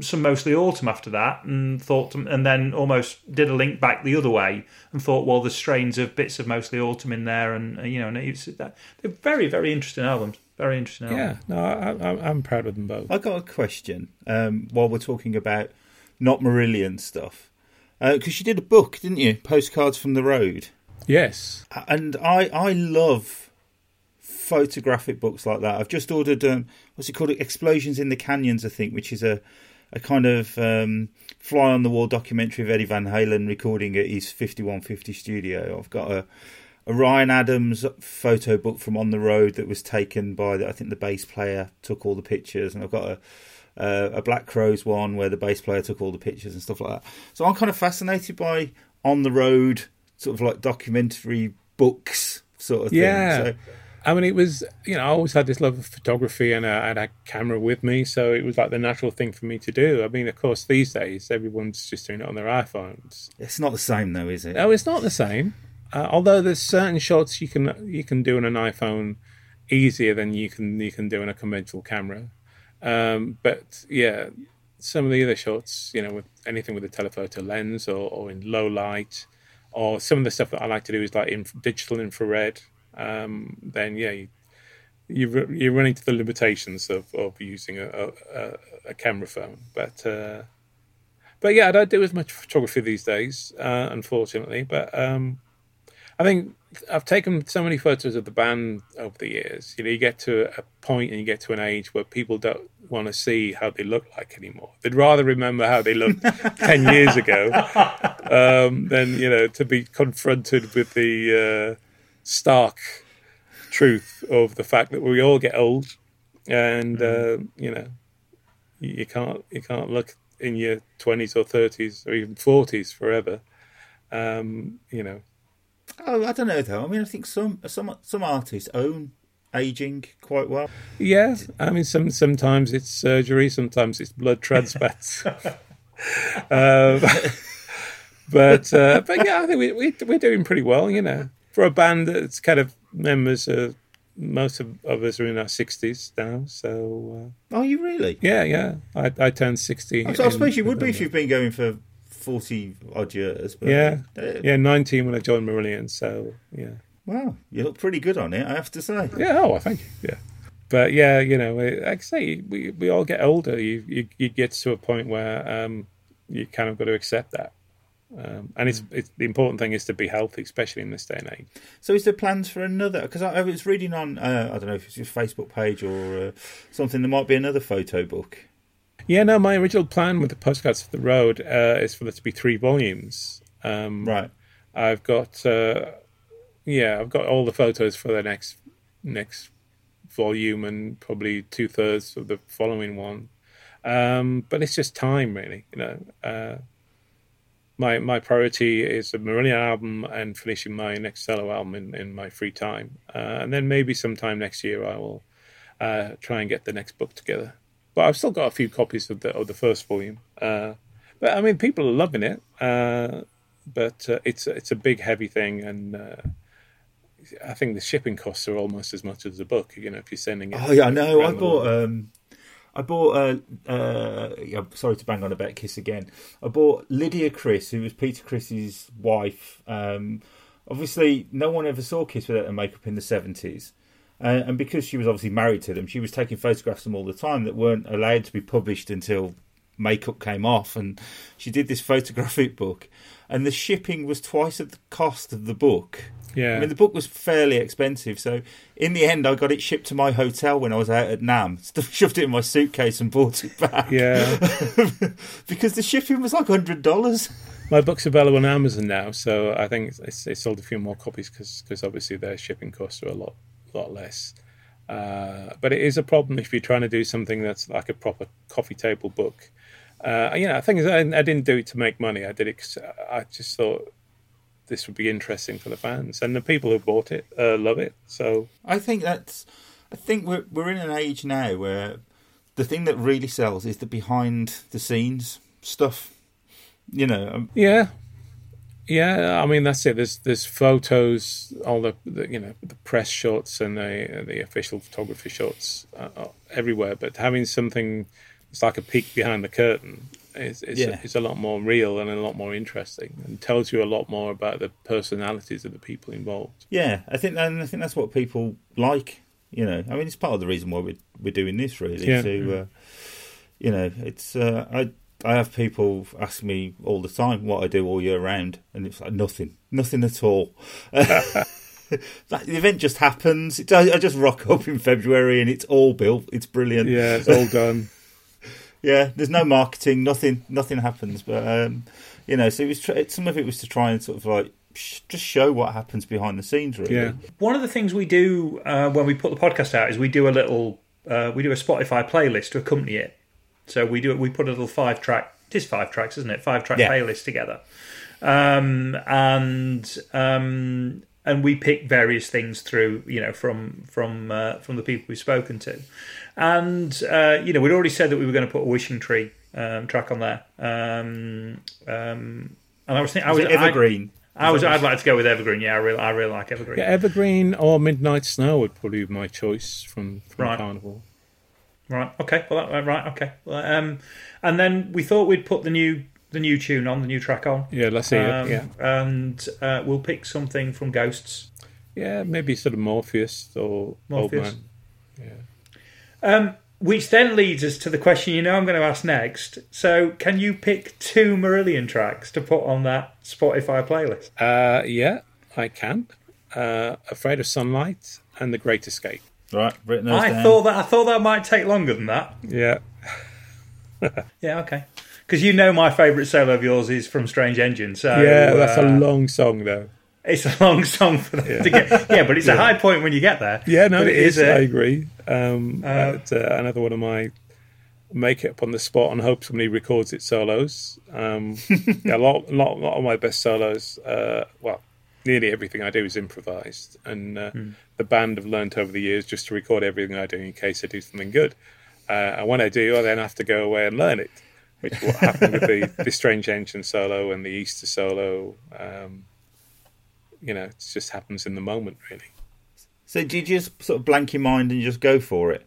some mostly autumn after that and thought and then almost did a link back the other way and thought well there's strains of bits of mostly autumn in there and uh, you know and it's that they're very very interesting albums very interesting albums. Yeah, no, I, I, I'm proud of them both. I got a question um, while we're talking about not Marillion stuff. Because you did a book, didn't you? Postcards from the Road. Yes, And I, I love photographic books like that. I've just ordered, um, what's it called? Explosions in the Canyons, I think, which is a, a kind of um, fly on the wall documentary of Eddie Van Halen recording at his 5150 studio. I've got a, a Ryan Adams photo book from On the Road that was taken by, the, I think, the bass player took all the pictures. And I've got a, uh, a Black Crowes one where the bass player took all the pictures and stuff like that. So I'm kind of fascinated by On the Road, sort of like documentary books sort of Yeah. thing. So, I mean, it was, you know, I always had this love of photography and I had a camera with me. So it was like the natural thing for me to do. I mean, of course, these days, everyone's just doing it on their iPhones. it's not the same though, is it? No, it's not the same. Uh, although there's certain shots you can you can do on an iPhone easier than you can you can do on a conventional camera. Um, but yeah, some of the other shots, you know, with anything with a telephoto lens or, or in low light, or some of the stuff that I like to do is like in digital infrared. Um, then yeah, you, you you're running to the limitations of, of using a, a, a camera phone. But uh, but yeah, I don't do as much photography these days, uh, unfortunately. But um, I think I've taken so many photos of the band over the years. You know, you get to a point and you get to an age where people don't want to see how they look like anymore. They'd rather remember how they looked ten years ago um, than you know to be confronted with the uh, stark truth of the fact that we all get old, and mm. uh, you know, you, you can't you can't look in your twenties or thirties or even forties forever. Um, you know. Oh, I don't know though. I mean, I think some some some artists own aging quite well. Yeah, I mean, some sometimes it's surgery, sometimes it's blood transplants. um, but uh, but yeah, I think we, we we're doing pretty well. You know, for a band that's kind of members are most of, of us are in our sixties now. So, uh, are you really? Yeah, yeah. I, I turned sixty. I, I suppose you would be if you've been going for forty odd years. But, yeah, uh, yeah. Nineteen when I joined Marillion. So, yeah. Wow, you look pretty good on it. I have to say. Yeah. Oh, I thank you. Yeah. But yeah, you know, like I say, we we all get older. You you, you get to a point where um, you kind of got to accept that. Um, and it's, it's the important thing is to be healthy, especially in this day and age. So, is there plans for another? Because I, I, was reading on, uh, I don't know if it's your Facebook page or uh, something. There might be another photo book. Yeah, no. My original plan with the postcards for the road uh, is for there to be three volumes. Um, right. I've got, uh, yeah, I've got all the photos for the next next volume and probably two thirds of the following one. Um, but it's just time, really. You know uh, my my priority is the Marillion album and finishing my next solo album in, in my free time, uh, and then maybe sometime next year I will uh, try and get the next book together. But I've still got a few copies of the of the first volume. Uh, but I mean, people are loving it. Uh, but uh, it's it's a big, heavy thing, and uh, I think the shipping costs are almost as much as the book. You know, if you're sending it. Oh yeah, I know. I bought. Um, I bought uh, uh, yeah, sorry to bang on about Kiss again. I bought Lydia Criss, who was Peter Criss's wife. Um, obviously, no one ever saw Kiss without her makeup in the seventies, uh, and because she was obviously married to them, she was taking photographs of them all the time that weren't allowed to be published until makeup came off. And she did this photographic book, and the shipping was twice at the cost of the book. Yeah. I mean, the book was fairly expensive, so in the end, I got it shipped to my hotel when I was out at NAMM, Shoved it in my suitcase and brought it back. Yeah. because the shipping was like hundred dollars. My book's available on Amazon now, so I think it's, they sold a few more copies because obviously their shipping costs are a lot lot less. Uh, but it is a problem if you're trying to do something that's like a proper coffee table book. Uh, you know, I think I, I didn't do it to make money. I did it because I just thought this would be interesting for the fans and the people who bought it uh, love it. So I think that's. I think we're we're in an age now where the thing that really sells is the behind the scenes stuff. You know. Um, yeah. Yeah, I mean that's it. There's there's photos, all the, the you know the press shots and the the official photography shots uh, everywhere. But having something it's like a peek behind the curtain it's, it's, yeah. a, it's a lot more real and a lot more interesting, and tells you a lot more about the personalities of the people involved. Yeah, I think, and I think that's what people like. You know, I mean, it's part of the reason why we're we're doing this, really. Yeah. To, uh, you know, it's uh, I I have people ask me all the time what I do all year round, and it's like nothing, nothing at all. the event just happens. It, I just rock up in February, and it's all built. It's brilliant. Yeah, it's all done. yeah, there's no marketing, nothing, nothing happens. But um, you know, so it was tr- some of it was to try and sort of like sh- just show what happens behind the scenes. Really, yeah. One of the things we do uh, when we put the podcast out is we do a little, uh, we do a Spotify playlist to accompany it. So we do it. we put a little five track, it is five tracks, isn't it? Five track yeah. playlist together, um, and um, and we pick various things through, you know, from from uh, from the people we've spoken to. And uh, you know, we'd already said that we were going to put a wishing tree um, track on there. Um, um, and I was thinking, I was evergreen. I, I was. I'd like to go with evergreen. Yeah, I really, I really like evergreen. Yeah, evergreen or midnight snow would probably be my choice from, from right. Carnival. Right. Okay. Well, that, right. Okay. Well, um, and then we thought we'd put the new the new tune on, the new track on. Yeah, let's see um, it. Yeah, and uh, we'll pick something from Ghosts. Yeah, maybe sort of Morpheus or Morpheus. Man. Um, which then leads us to the question you know I'm going to ask next. So, can you pick two Marillion tracks to put on that Spotify playlist? Uh, yeah, I can. Uh, Afraid of Sunlight and The Great Escape. Right, written those I down. thought that I thought that might take longer than that. Yeah. Yeah, okay. Because you know my favourite solo of yours is from Strange Engine. So yeah, that's uh, a long song, though. It's a long song for them to get. Yeah, but it's a high point when you get there. Yeah, no, But it is. a- I agree. Um, Uh, it's, uh, another one of my make it up on the spot and hope somebody records it solos. Um, yeah, a lot, lot, lot of my best solos. Uh, well, nearly everything I do is improvised, and uh, the band have learnt over the years just to record everything I do in case I do something good. Uh, and when I do, I then have to go away and learn it, which what happened with the, the Strange Engine solo and the Easter solo. Um, you know, it just happens in the moment, really. So did you just sort of blank your mind and just go for it?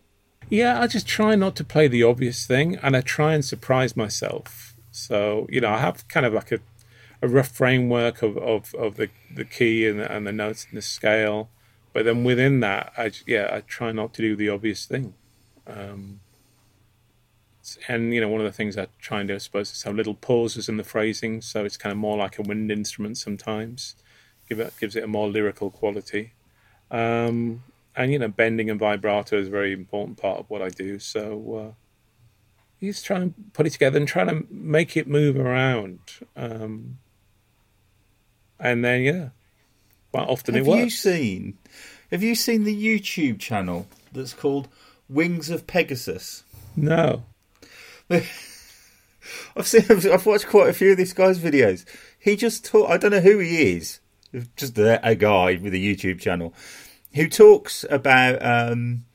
Yeah, I just try not to play the obvious thing, and I try and surprise myself. So you know, I have kind of like a, a rough framework of, of, of the, the key and the, and the notes and the scale, but then within that, I yeah, I try not to do the obvious thing. Um, and you know, one of the things I try and do, I suppose, is have little pauses in the phrasing, so it's kind of more like a wind instrument sometimes. Give it gives it a more lyrical quality. Um, and you know, bending and vibrato is a very important part of what I do. So uh, you just try and put it together and try to make it move around. Um, and then yeah, quite often Have it you seen? Have you seen the YouTube channel that's called Wings of Pegasus? No, I've seen. I've watched quite a few of this guy's videos. He just talk. I don't know who he is. Just a, a guy with a YouTube channel who talks about um,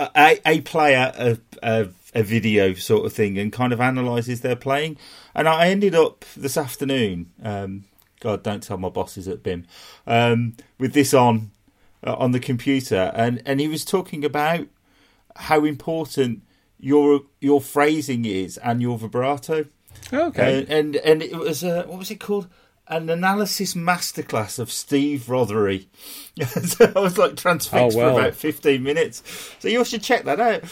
a, a player, a, a, a video sort of thing, and kind of analyzes their playing. And I ended up this afternoon. Um, God, don't tell my bosses at BIMM. Um, with this on uh, on the computer, and and he was talking about how important your your phrasing is and your vibrato. okay, And, and and it was uh, what was it called? An analysis masterclass of Steve Rothery. so I was like transfixed Oh, well. for about fifteen minutes. So you should check that out.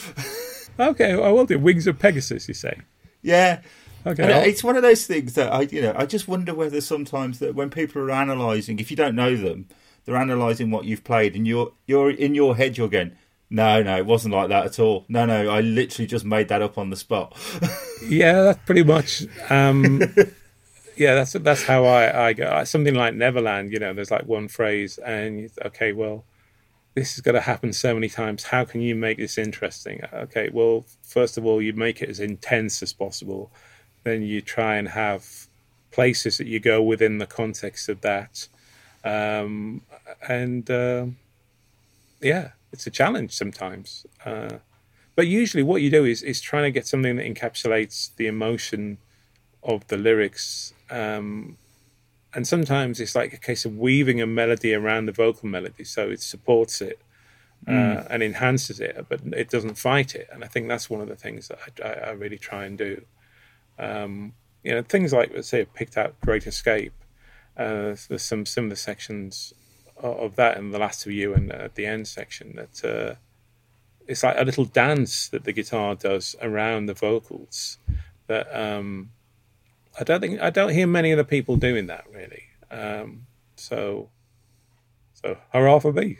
okay, I will do. Wings of Pegasus, you say? yeah. Okay, it's one of those things that I, you know, I just wonder whether sometimes that when people are analysing, if you don't know them, they're analysing what you've played, and you're you're in your head, you're going, no, no, it wasn't like that at all. No, no, I literally just made that up on the spot. Yeah, that's pretty much. Um, yeah, that's that's how I, I go. Something like Neverland, you know, there's like one phrase, and okay, well, this is going to happen so many times. How can you make this interesting? Okay, well, first of all, you make it as intense as possible. Then you try and have places that you go within the context of that, um, and um yeah, it's a challenge sometimes. Uh, but usually, what you do is is trying to get something that encapsulates the emotion of the lyrics. Um, and sometimes it's like a case of weaving a melody around the vocal melody, so it supports it uh, and enhances it, but it doesn't fight it. And I think that's one of the things that I, I, I really try and do. Um, you know, things like let's say I picked out Great Escape. Uh, there's some similar sections of, of that in the last of you and at the end section that. Uh, it's like a little dance that the guitar does around the vocals that um, I don't think I don't hear many other people doing that really. Um, so, so hurrah for me!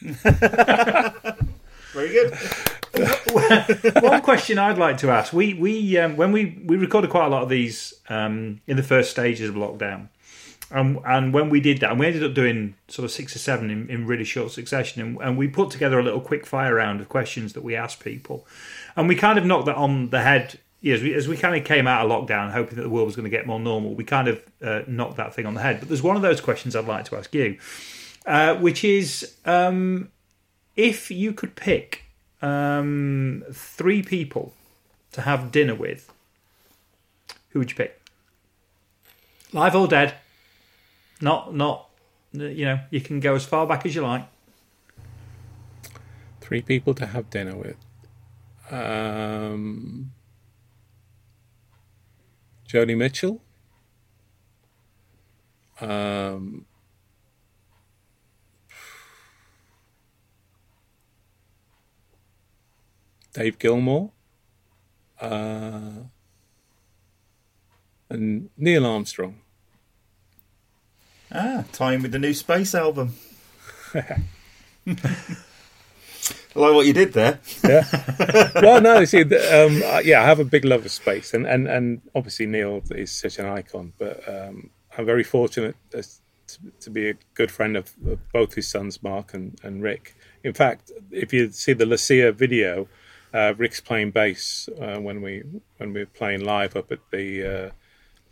Very good. One question I'd like to ask: We we um, when we we recorded quite a lot of these um, in the first stages of lockdown, and and when we did that, and we ended up doing sort of six or seven in, in really short succession, and, and we put together a little quick fire round of questions that we asked people, and we kind of knocked that on the head. Yeah, As we, as we kind of came out of lockdown, hoping that the world was going to get more normal, we kind of uh, knocked that thing on the head. But there's one of those questions I'd like to ask you, uh, which is um, if you could pick um, three people to have dinner with, who would you pick? Live or dead? Not, not. You know, you can go as far back as you like. Three people to have dinner with. Um, Joni Mitchell. Um, Dave Gilmour, uh, and Neil Armstrong. Ah, tying with the new Space album. Like what you did there. Yeah. well, no, see, um, uh, yeah, I have a big love of space, and, and, and obviously Neil is such an icon. But um, I'm very fortunate as, to, to be a good friend of, of both his sons, Mark and, and Rick. In fact, if you see the Lucia video, uh, Rick's playing bass uh, when we when we were playing live up at the uh,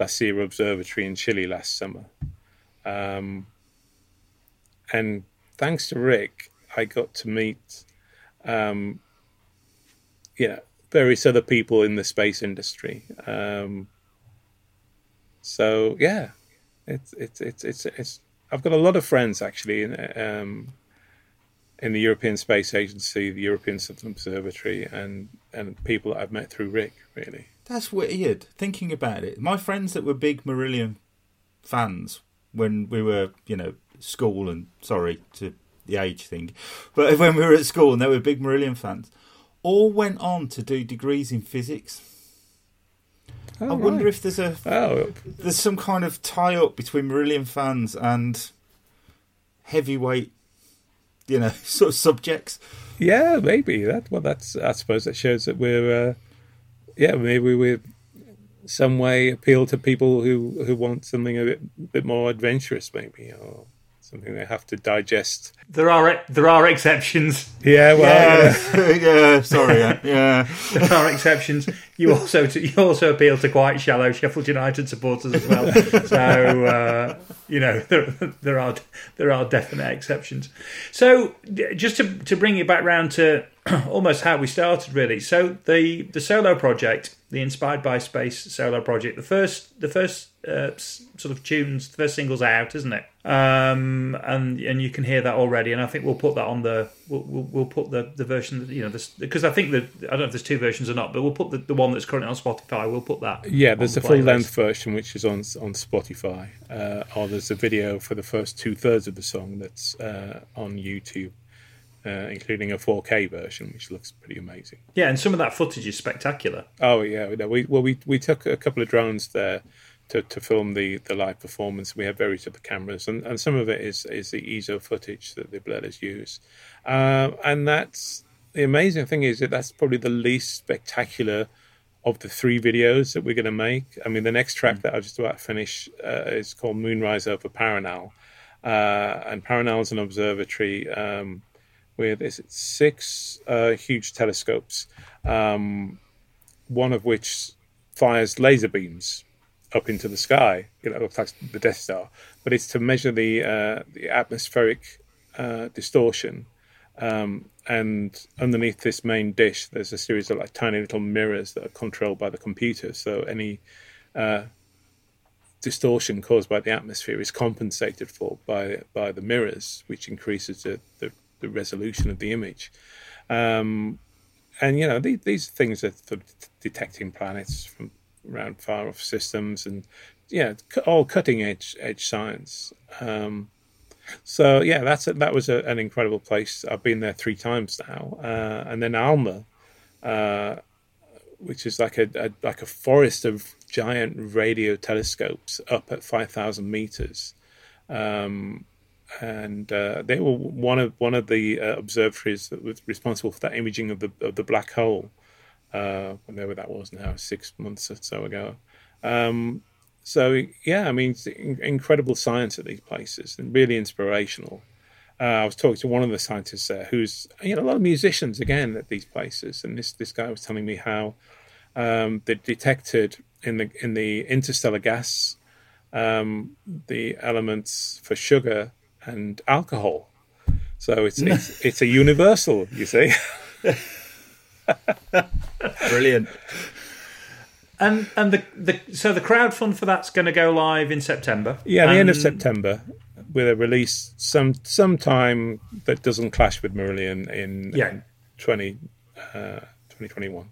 La Silla Observatory in Chile last summer. Um, and thanks to Rick, I got to meet, um, know, various other people in the space industry. Um, so yeah, it's it's it's it's it's. I've got a lot of friends actually in um, in the European Space Agency, the European Southern Observatory, and and people that I've met through Rick. Really, That's weird. Thinking about it, my friends that were big Marillion fans when we were, you know, school and sorry to the age thing, but when we were at school and they were big Marillion fans, all went on to do degrees in physics. I wonder if there's a oh there's some kind of tie up between Marillion fans and heavyweight, you know, sort of subjects. yeah, maybe that. Well, that's I suppose that shows that we're uh, yeah maybe we're some way appeal to people who who want something a bit bit more adventurous, maybe or something they have to digest. There are there are exceptions. Yeah, well, yeah. Yeah, yeah. Sorry, yeah. yeah. There are exceptions. You also you also appeal to quite shallow Sheffield United supporters as well. So uh, you know there, there are there are definite exceptions. So just to to bring it back round to almost how we started really. So the the solo project, the Inspired by Space solo project, the first the first uh, sort of tunes, the first singles out, isn't it? Um, and and you can hear that already. And I think we'll put that on the we'll we'll, we'll put the the version that, you know this because I think that I don't know if there's two versions or not, but we'll put the, the one that's currently on Spotify. We'll put that. yeah. There's on a full length version which is on on Spotify, uh, or there's a video for the first two thirds of the song that's uh, on YouTube. Uh, including a 4K version, which looks pretty amazing. Yeah, and some of that footage is spectacular. Oh yeah, we well we we took a couple of drones there to, to film the, the live performance. We have various other cameras, and, and some of it is is the ESO footage that they've let us use. Um, and that's the amazing thing is that that's probably the least spectacular of the three videos that we're going to make. I mean, the next track that I've just about to finish uh, is called Moonrise over Paranal, uh, and Paranal is an observatory. Um, with is it six uh, huge telescopes, um, one of which fires laser beams up into the sky. You know, like the Death Star, but it's to measure the uh, the atmospheric uh, distortion. Um, and underneath this main dish, there's a series of like tiny little mirrors that are controlled by the computer. So any uh, distortion caused by the atmosphere is compensated for by by the mirrors, which increases the, the, the resolution of the image. Um, and you know these, these things are for detecting planets from around far off systems, and yeah, all cutting edge edge science. Um, so yeah, that's a, that was a, an incredible place. I've been there three times now, uh, and then Alma, uh, which is like a, a like a forest of giant radio telescopes up at five thousand meters, um, and uh, they were one of one of the uh, observatories that was responsible for that imaging of the of the black hole. Uh, whenever that was now, six months or so ago. Um, so yeah, I mean, incredible science at these places and really inspirational. Uh, I was talking to one of the scientists there, who's you know a lot of musicians again at these places, and this this guy was telling me how um, they detected in the in the interstellar gas um, the elements for sugar and alcohol. So it's it's, it's a universal, you see. Brilliant. And and the, the so the crowdfund for that's going to go live in September. Yeah, the end of September with a release some sometime that doesn't clash with Marillion in Yeah. in 20, uh, 2021.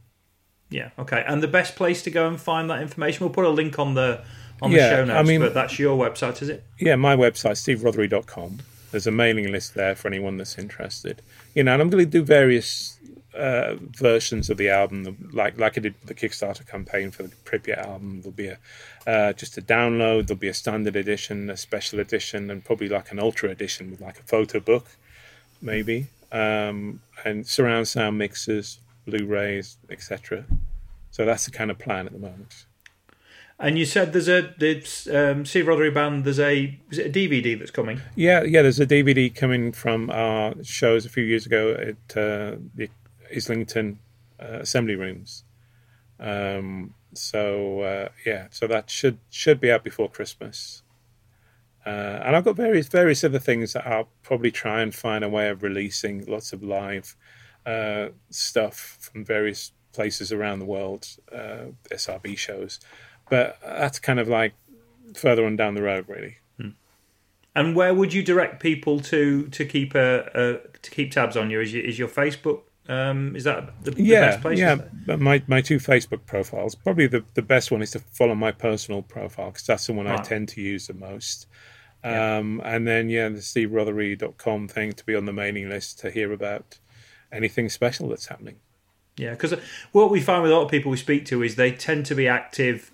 Yeah, okay. And the best place to go and find that information, we'll put a link on the on the Yeah, show I notes. mean- but that's your website, is it? Yeah, my website, steverothery.com. There's a mailing list there for anyone that's interested. You know, and I'm going to do various uh, versions of the album, like like I did the Kickstarter campaign for the Pripyat album. There'll be a uh, just a download. There'll be a standard edition, a special edition, and probably like an ultra edition with like a photo book, maybe, um, and surround sound mixes, Blu-rays, etc. So that's the kind of plan at the moment. And you said there's a it's um, Steve Rothery band. There's a is it a DVD that's coming? Yeah, yeah. There's a DVD coming from our shows a few years ago at uh, the Islington uh, Assembly Rooms. Um, so uh, yeah, so that should should be out before Christmas. Uh, and I've got various various other things that I'll probably try and find a way of releasing. Lots of live uh, stuff from various places around the world, uh, SRB shows but that's kind of like further on down the road, really. And where would you direct people to to keep a, a to keep tabs on you? Is your, is your Facebook? Um, is that the, the yeah, best place? yeah. But my my two Facebook profiles, probably the the best one is to follow my personal profile because that's the one I tend to use the most. Yeah. Um, and then yeah, the steverothery.com thing to be on the mailing list to hear about anything special that's happening. Yeah, because what we find with a lot of people we speak to is they tend to be active.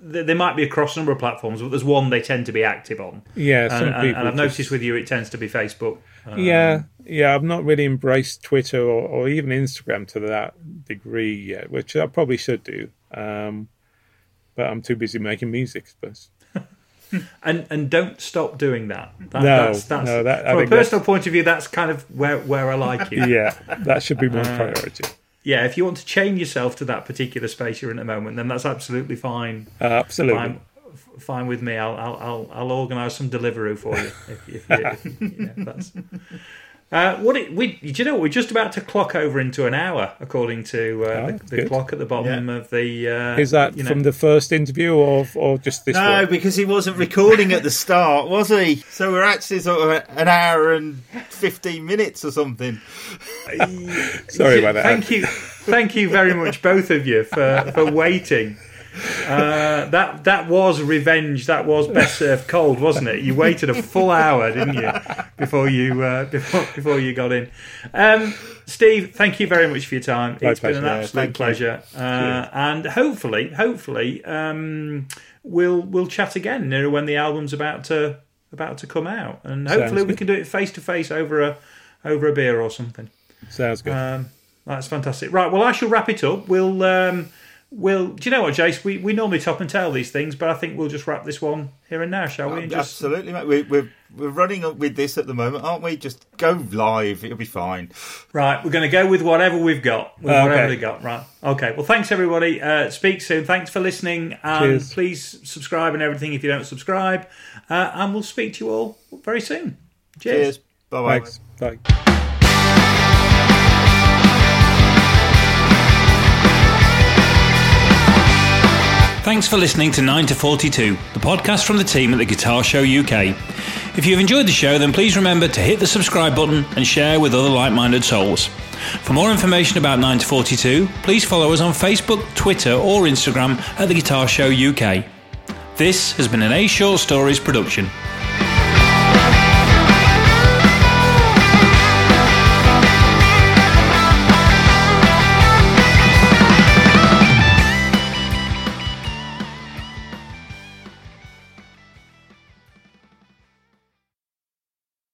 They might be across a number of platforms, but there's one they tend to be active on. Yeah, And, and, people. and I've noticed with you, it tends to be Facebook. Um, yeah, yeah. I've not really embraced Twitter or, or even Instagram to that degree yet, which I probably should do. Um, but I'm too busy making music, I suppose. and and don't stop doing that. that No, that's, that's, no, that- from a think that's- personal point of view, that's kind of where where I like you. Yeah, that should be my Uh, priority. yeah, if you want to chain yourself to that particular space you're in at the moment, then that's absolutely fine. Uh, absolutely. Fine, fine with me. I'll I'll I'll, I'll organise some Deliveroo for you. If, if, if you know, that's. Uh, what it, we, do you know? We're just about to clock over into an hour, according to uh, Oh, the, the clock at the bottom of the. Uh, Is that you know- from the first interview or or just this No, one? because he wasn't recording at the start, was he? So we're actually sort of an hour and fifteen minutes or something. Sorry about that. Thank you, thank you very much, both of you, for for waiting. Uh, that that was revenge. That was best served cold, wasn't it? You waited a full hour, didn't you, before you uh, before before you got in. Um, Steve, thank you very much for your time. My It's been an pleasure. Yeah, absolute pleasure, uh, and hopefully, hopefully, um, we'll we'll chat again near when the album's about to about to come out, and hopefully we can do it face to face over a over a beer or something. Sounds good. Um, that's fantastic. Right, well, I shall wrap it up. We'll, um, we'll. Do you know what, Jace? We, we normally top and tail these things, but I think we'll just wrap this one here and now, shall we? And just, Absolutely, mate. We, we're we're running up with this at the moment, aren't we? Just go live; it'll be fine. right, we're going to go with whatever we've got. With Okay. whatever they got. Right. Okay. Well, thanks everybody. Uh, speak soon. Thanks for listening, and Cheers. please subscribe and everything if you don't subscribe. Uh, and we'll speak to you all very soon. Cheers. Cheers. Bye bye. Thanks. Bye. Thanks for listening to 9 to 42, the podcast from the team at the Guitar Show UK. If you've enjoyed the show, then please remember to hit the subscribe button and share with other like minded souls. For more information about 9 to 42, please follow us on Facebook, Twitter, or Instagram at the Guitar Show UK. This has been an A Short Stories production.